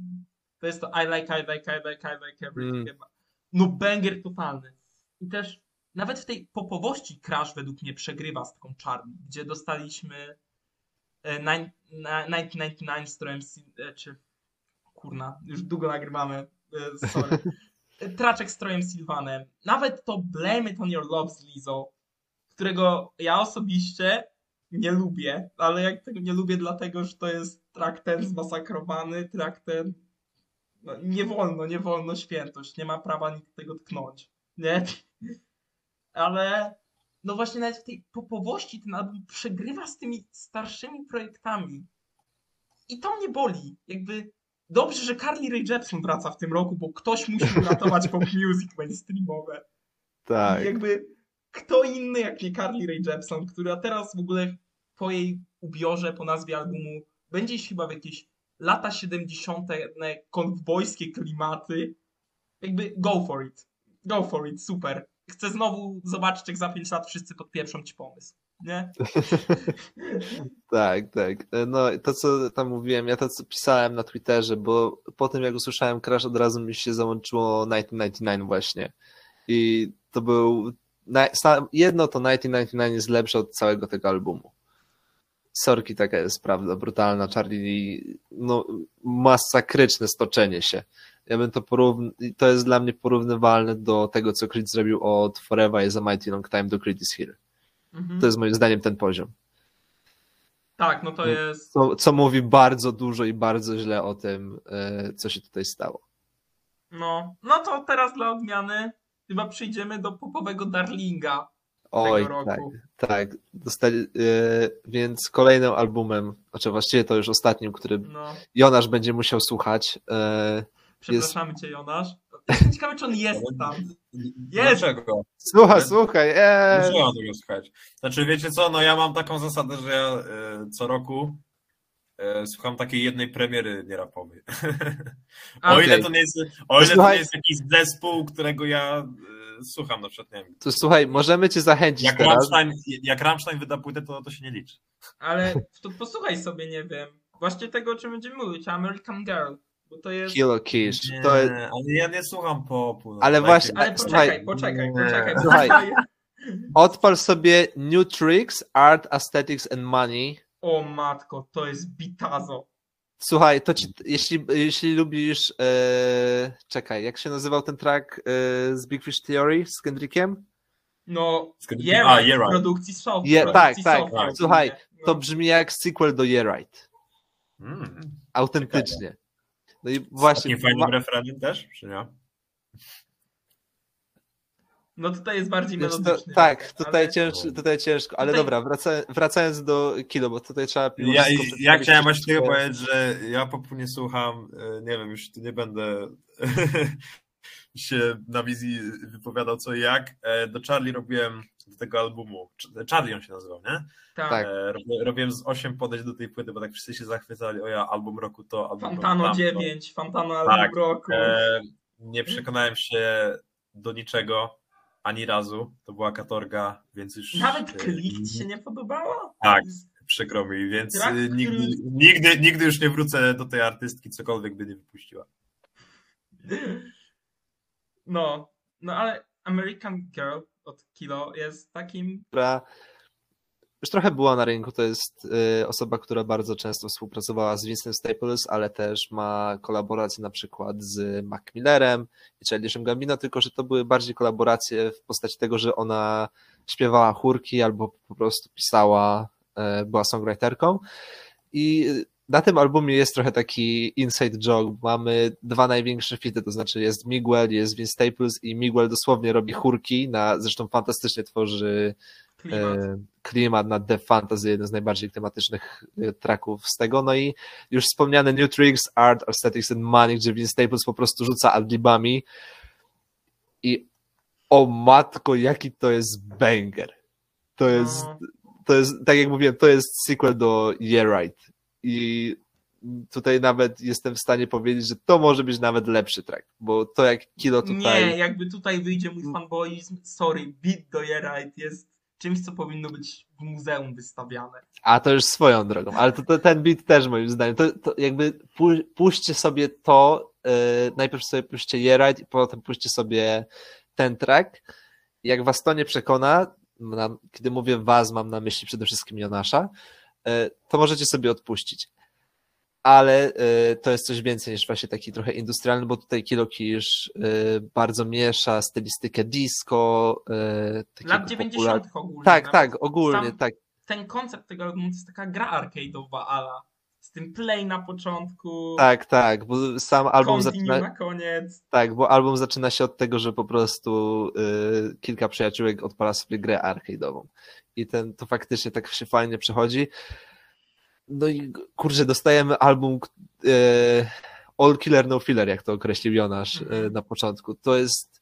To jest to I like, I like, I like, I like everything. Mm. No banger totalny. I też nawet w tej popowości Crash według mnie przegrywa z taką Charlie, gdzie dostaliśmy e, nine- na- 1999 z którym, e, czy kurna, już długo nagrywamy, sorry. E, Traczek z Trojem Sylvanem. Nawet to Blame It On Your Love z Lizzo, którego ja osobiście nie lubię, ale jak tego nie lubię dlatego, że to jest track ten zmasakrowany, track ten no, nie wolno, nie wolno świętość, nie ma prawa nikt tego tknąć, nie? Ale no właśnie nawet w tej popowości ten album przegrywa z tymi starszymi projektami i to mnie boli, jakby dobrze, że Carly Rae Jepsen wraca w tym roku, bo ktoś musi uratować pop music mainstreamowe. Tak. I jakby kto inny jak nie Carly Rae Jepsen, która teraz w ogóle po jej ubiorze, po nazwie albumu będzie chyba w jakieś lata 70. konwojskie klimaty. Jakby go for it. Go for it, super. Chcę znowu zobaczyć, jak za 5 lat wszyscy podpieprzą ci pomysł. Nie? <laughs> Tak, tak. No to co tam mówiłem, ja to co pisałem na Twitterze, bo po tym jak usłyszałem Crash od razu mi się załączyło 1999 właśnie. I to był jedno to 1999 jest lepsze od całego tego albumu. Sorki, taka jest prawda, brutalna. Charlie, no masakryczne stoczenie się. Ja bym to porówn... to jest dla mnie porównywalne do tego, co Creed zrobił od Forever is a Mighty Long Time do Creed is Here. Mhm. To jest moim zdaniem ten poziom. Tak, no to Mm. jest. co, co mówi bardzo dużo i bardzo źle o tym, e, co się tutaj stało. No, no to teraz dla odmiany chyba przejdziemy do popowego Darlinga Oj, tego tak, roku. tak. Dostali, e, więc kolejnym albumem, znaczy właściwie to już ostatnim, który No, Jonasz będzie musiał słuchać. E, przepraszamy cię, Jonasz. Jestem ciekawy, czy on jest tam. Jest! Dlaczego? słuchaj, słuchaj, e, Dlaczego mam tego słuchać? Znaczy, wiecie co, no ja mam taką zasadę, że ja e, co roku e, słucham takiej jednej premiery nierapowej. A, <laughs> o ile to nie jest, o ile to nie jest jakiś zespół, którego ja e, słucham, na przykład, nie wiem, to słuchaj, możemy cię zachęcić jak teraz. Rammstein, jak Rammstein wyda płytę, to to się nie liczy. Ale to posłuchaj sobie, nie wiem, właśnie tego, o czym będziemy mówić, American Girl, bo to jest... Kilo Kish. Nie, To jest, ale ja nie słucham popu. no, Ale właśnie- Ale Słuchaj, poczekaj, poczekaj, nie. poczekaj. <laughs> Słuchaj. poczekaj. odpal sobie New Tricks, Art, Aesthetics and Money. O matko, to jest bitazo. Słuchaj, to ci, jeśli, jeśli lubisz, e, czekaj, jak się nazywał ten track e, z Big Fish Theory z Kendrickiem? No, Z kiedy- yeah, A, right, yeah, right. produkcji produkcji tak, tak. Słuchaj, No. To brzmi jak sequel do Yeah Right. Mm. Autentycznie. No i właśnie. takim fajnym ma- refrenem też, czy nie? No tutaj jest bardziej Wiesz, to, melodyczny. tak, tutaj, ale- ciężko, tutaj ciężko, ale Tutaj- dobra, wraca, wracając do kilo, bo tutaj trzeba. Ja, ja chciałem właśnie tylko swoje- powiedzieć, że ja popu nie słucham, e, nie wiem, już tu nie będę <laughs> się na wizji wypowiadał co i jak. E, Do Charlie robiłem do tego albumu, Ch- Charlie on się nazywał, nie? Tak. Tak. E, rob- Robiłem z 8 podejść do tej płyty, bo tak wszyscy się zachwycali, o ja, album roku to, album Fantano roku tamto. 9, Fantano Tak, album roku. E, Nie przekonałem się do niczego, ani razu. To była katorga, więc już... Nawet e, Klikt ci się nie podobała? Tak. Przykro mi, więc Tak, y, nigdy, który- nigdy, nigdy już nie wrócę do tej artystki, cokolwiek by nie wypuściła. No, no ale American Girl od Kilo jest takim. która już trochę była na rynku. To jest y, osoba, która bardzo często współpracowała z Vincent Staples, ale też ma kolaboracje na przykład z Mac Millerem i Childishem Gambino, tylko że to były bardziej kolaboracje w postaci tego, że ona śpiewała chórki albo po prostu pisała, y, była songwriterką. I na tym albumie jest trochę taki inside joke. Mamy dwa największe fity, to znaczy jest Miguel, jest Vince Staples i Miguel dosłownie robi chórki, na, zresztą fantastycznie tworzy Klimat. e, klimat na Death Fantasy, jeden z najbardziej tematycznych e, tracków z tego. No i już wspomniane New Tricks, Art, Aesthetics and Money, gdzie Vince Staples po prostu rzuca adlibami i o matko, jaki to jest banger. To jest, No. to jest, tak jak mówiłem, to jest sequel do Yeah Right. I tutaj nawet jestem w stanie powiedzieć, że to może być nawet lepszy track, bo to jak Kilo tutaj... Nie, jakby tutaj wyjdzie mój fanboyizm, sorry, beat do Right jest czymś, co powinno być w muzeum wystawiane. A to już swoją drogą, ale to, to ten beat też moim zdaniem. To, to jakby pu- puśćcie sobie to, yy, najpierw sobie puśćcie i potem puśćcie sobie ten track. Jak was to nie przekona, na, kiedy mówię was, mam na myśli przede wszystkim Jonasza, to możecie sobie odpuścić. Ale yy, to jest coś więcej niż właśnie taki trochę industrialny, bo tutaj Kilo Kish yy, bardzo miesza stylistykę disco, Lat popular- 90. ogólnie. Tak, nawet. tak, ogólnie, Sam- tak. Ten koncept tego albumu to jest taka gra arcade'owa ala. Z tym play na początku, Tak, tak, bo sam album zaczyna, na koniec. tak, bo album zaczyna się od tego, że po prostu y, kilka przyjaciółek odpala sobie grę arcade'ową. I ten, to faktycznie tak się fajnie przechodzi. No i kurczę, dostajemy album y, All Killer No Filler, jak to określił Jonasz y, Mhm. na początku. To jest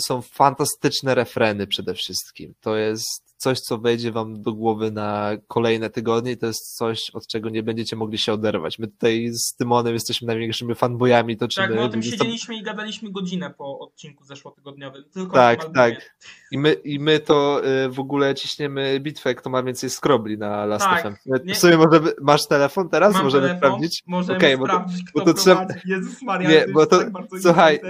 są fantastyczne refreny przede wszystkim. To jest coś, co wejdzie wam do głowy na kolejne tygodnie i to jest coś, od czego nie będziecie mogli się oderwać. My tutaj z Tymonem jesteśmy największymi fanboyami, to czy Tak, my o tym siedzieliśmy i gadaliśmy godzinę po odcinku zeszłotygodniowym. Tylko Tak, tak. I my, I my to y, w ogóle ciśniemy bitwę, kto ma więcej skrobli na Last Tak, FM. nie- W sumie może masz telefon teraz? Mam Możemy telefon, sprawdzić? Możemy Okej, bo to- sprawdzić, bo kto to trzeba-. Jezus Maria, Nie, bo to- tak bardzo słuchaj.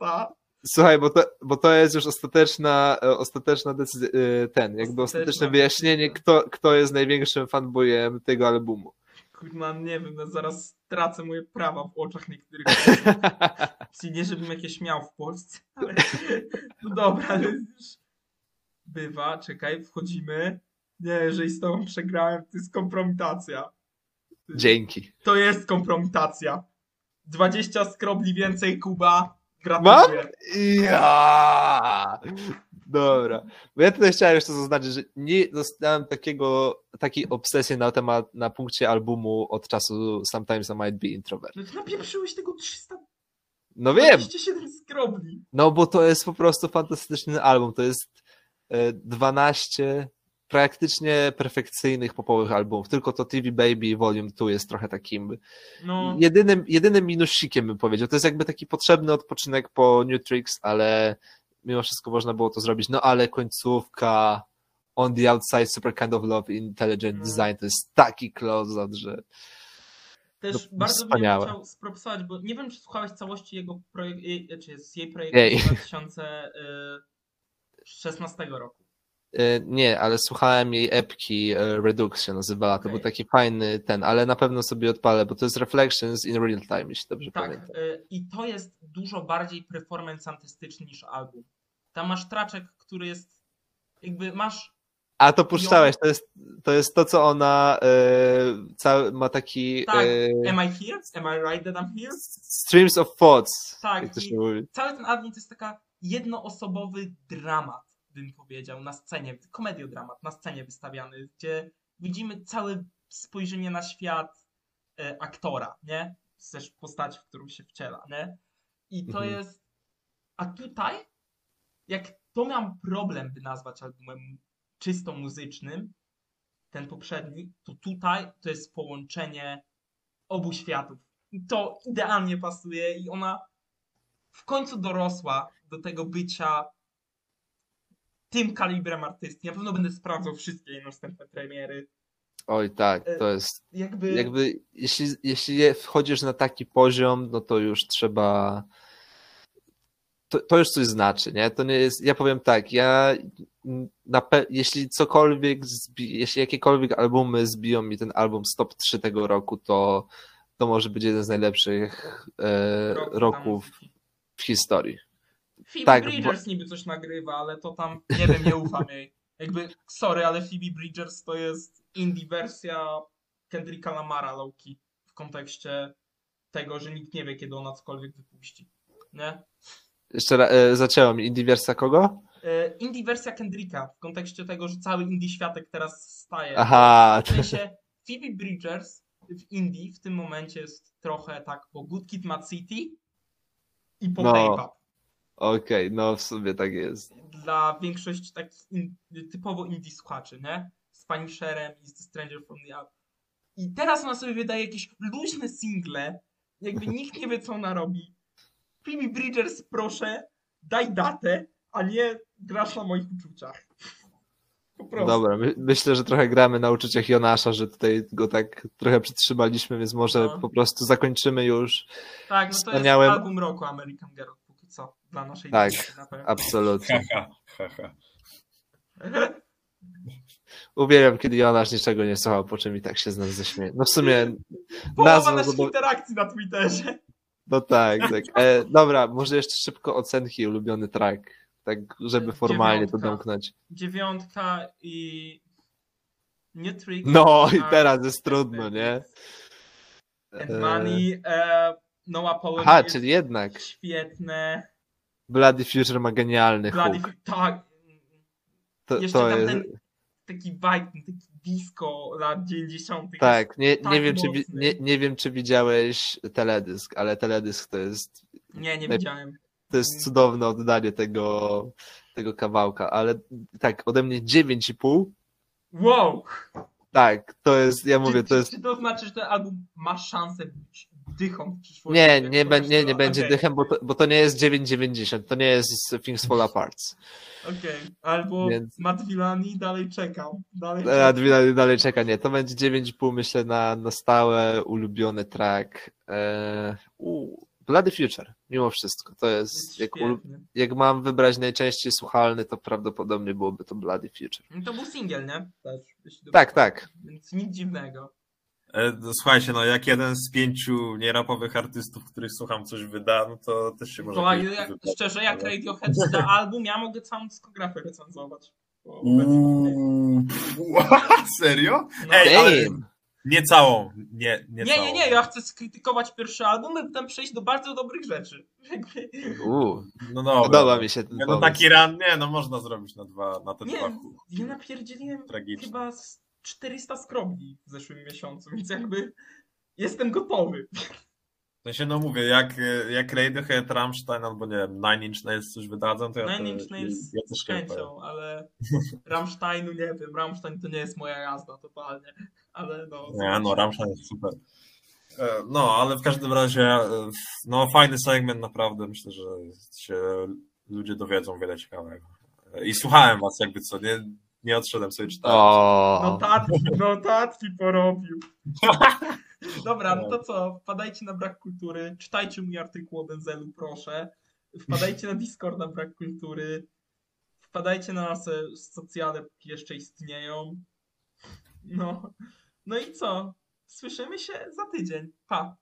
ta. Słuchaj, bo to, bo to jest już ostateczna, e, ostateczna decyzja, e, ten, jakby ostateczne wyjaśnienie, kto, kto jest największym fanboyem tego albumu. Kurwa, nie wiem, no zaraz stracę moje prawa w oczach niektórych. <laughs> Nie, żebym jakieś miał w Polsce, ale <laughs> no dobra, ale już bywa, czekaj, wchodzimy. Nie, jeżeli z tobą przegrałem, to jest kompromitacja. Dzięki. To jest kompromitacja. 20 skrobli więcej, Kuba. Gratuluję. Ja! Dobra. Bo ja tutaj chciałem jeszcze zaznaczyć, że nie dostałem takiego, takiej obsesji na temat, na punkcie albumu od czasu Sometimes I Might Be Introvert. No napieprzyłeś tego 327 No wiem, skrobli. no bo to jest po prostu fantastyczny album. To jest e, 12 praktycznie perfekcyjnych popowych albumów. Tylko to TV Baby Volume 2 jest trochę takim No, jedynym, jedynym minusikiem bym powiedział. To jest jakby taki potrzebny odpoczynek po New Tricks, ale mimo wszystko można było to zrobić. No ale końcówka On the Outside, Super Kind of Love, Intelligent No. Design to jest taki close-out, że też no, bardzo bym wspaniałe. chciał spropsować, bo nie wiem, czy słuchałeś całości jego projektu, czy z jej projektu z 2016 roku. E, nie, ale słuchałem jej epki e, Redux się nazywała. To Okej. był taki fajny ten, ale na pewno sobie odpalę, bo to jest Reflections in Real Time, jeśli dobrze Tak, pamiętam. y, i to jest dużo bardziej performance artystyczny niż album. Tam masz traczek, który jest jakby masz A to puszczałeś, to jest to, jest to co ona e, cały, ma taki tak, e, am I here? Am I right that I'm here? streams of thoughts, Tak, to się mówi. Cały ten album to jest taka jednoosobowy dramat, bym powiedział, na scenie, komediodramat na scenie wystawiany, gdzie widzimy całe spojrzenie na świat e, aktora, nie? Też postaci, w którą się wciela, nie? I to Mhm. jest... A tutaj, jak to miałem problem, by nazwać albumem czysto muzycznym, ten poprzedni, to tutaj to jest połączenie obu światów. I to idealnie pasuje i ona w końcu dorosła do tego bycia tym kalibrem artysty. Ja na pewno będę sprawdzał wszystkie następne premiery. Oj tak, E, to jest Jakby, jakby jeśli, jeśli je- wchodzisz na taki poziom, no to już trzeba to, to już coś znaczy, nie? To nie jest, ja powiem tak, ja na pe- jeśli cokolwiek, zbi- jeśli jakiekolwiek albumy zbiją mi ten album z top 3 tego roku, to to może być jeden z najlepszych e, Rok roków w historii. Phoebe Tak, Bridgers niby coś nagrywa, ale to tam, nie wiem, nie ufam jej. Jakby, sorry, ale Phoebe Bridgers to jest indie wersja Kendricka Lamara Lowki w kontekście tego, że nikt nie wie, kiedy ona cokolwiek wypuści. Nie? Jeszcze raz, e, zaczęłam. Indie kogo? E, Indie wersja Kendricka w kontekście tego, że cały indie światek teraz staje. Aha, W sensie Phoebe Bridgers w indie w tym momencie jest trochę tak po Good Kid Mad City i po No. Okej, no w sumie tak jest. dla większości takich in, typowo indie słuchaczy, nie? Z Punisherem i z The Stranger from the Up. I teraz ona sobie wydaje jakieś luźne single, jakby <laughs> nikt nie wie, co ona robi. Phoebe Bridgers, proszę, daj datę, a nie grasz na moich uczuciach. <laughs> Po prostu. Dobra, my, myślę, że trochę gramy na uczuciach Jonasza, że tutaj go tak trochę przytrzymaliśmy, więc może No. po prostu zakończymy już. Tak, no to Wspaniałem- jest album roku American Girl, co, dla naszej Tak. Absolutnie. <laughs> Uwielbiam, kiedy Jonasz niczego nie słuchał, po czym i tak się z nas zaśmieje. No w sumie, Połowa naszych zobo- interakcji na Twitterze. no tak, tak. E, dobra, może jeszcze szybko ocenki, ulubiony track, tak żeby formalnie to Dziewiątka. domknąć. Dziewiątka i... Nie Trick. No i teraz jest trudno, nie? And Money, e, No Apology Aha, jest czyli jednak świetne. Bloody Future ma genialny Bloody, hook. tak. To, Jeszcze to tam jest... ten taki vibe, taki disco lat 90. Tak, nie, tak nie, wiem, czy, nie, nie wiem, czy widziałeś teledysk, ale teledysk to jest, Nie, nie widziałem. to jest cudowne oddanie tego, tego kawałka, ale tak, ode mnie 9,5. Wow! Tak, to jest, ja mówię, czy, to jest. czy to znaczy, że ten album ma szansę być dychą w przyszłości? Nie, nie, się nie, nie będzie Okej, dychem, bo to, bo to nie jest 9,90, to nie jest Things Fall Apart. Okej, albo Więc- Matt Villani, dalej czekam. Dalej A czekam. dalej, dalej czeka, nie, to będzie 9,5 myślę na, na stałe, ulubiony track. Eee, u, Bloody Future, mimo wszystko, to jest, jak, jak mam wybrać najczęściej słuchalny, to prawdopodobnie byłoby to Bloody Future. No To był singiel, nie? Też, Tak, tak. Więc nic dziwnego. E, no, Słuchajcie, no jak jeden z pięciu nierapowych artystów, których słucham, coś wyda, no to też się może... To, kiedyś jak, szczerze, jak ale- Radiohead da <laughs> album, ja mogę całą dyskografię recenzować. Uuu, <laughs> serio? No. Ej, ale nie całą, nie, nie, Nie, całą. nie, nie, ja chcę skrytykować pierwszy album i potem przejść do bardzo dobrych rzeczy. <laughs> Jakby- U, No dobra. podoba mi się ten no pomysł. taki ran, nie, no można zrobić na dwa, na te Nie, dwa ja napierdzieliłem tragiczne. chyba z 400 skrobli w zeszłym miesiącu, więc jakby jestem gotowy. W sensie, no mówię, jak, jak Radiohead, Rammstein albo nie wiem, Nine Inch Nails coś wydadzą, to ja, Nine Inch Nails ja też chęcią, ale Rammsteinu nie wiem, Rammstein to nie jest moja jazda totalnie, ale no. Nie, no Rammstein jest super. E, No, ale w każdym razie, e, no fajny segment naprawdę, myślę, że się ludzie dowiedzą wiele ciekawego. E, I słuchałem was jakby co, nie, nie odszedłem sobie czytałem. O, Notatki, notatki porobił. <laughs> Dobra, no to co? Wpadajcie na brak kultury, czytajcie mój artykuł o Benzelu, proszę. Wpadajcie na Discord na brak kultury. Wpadajcie na nasze socjale, jeszcze istnieją. No. No i co? Słyszymy się za tydzień. Pa.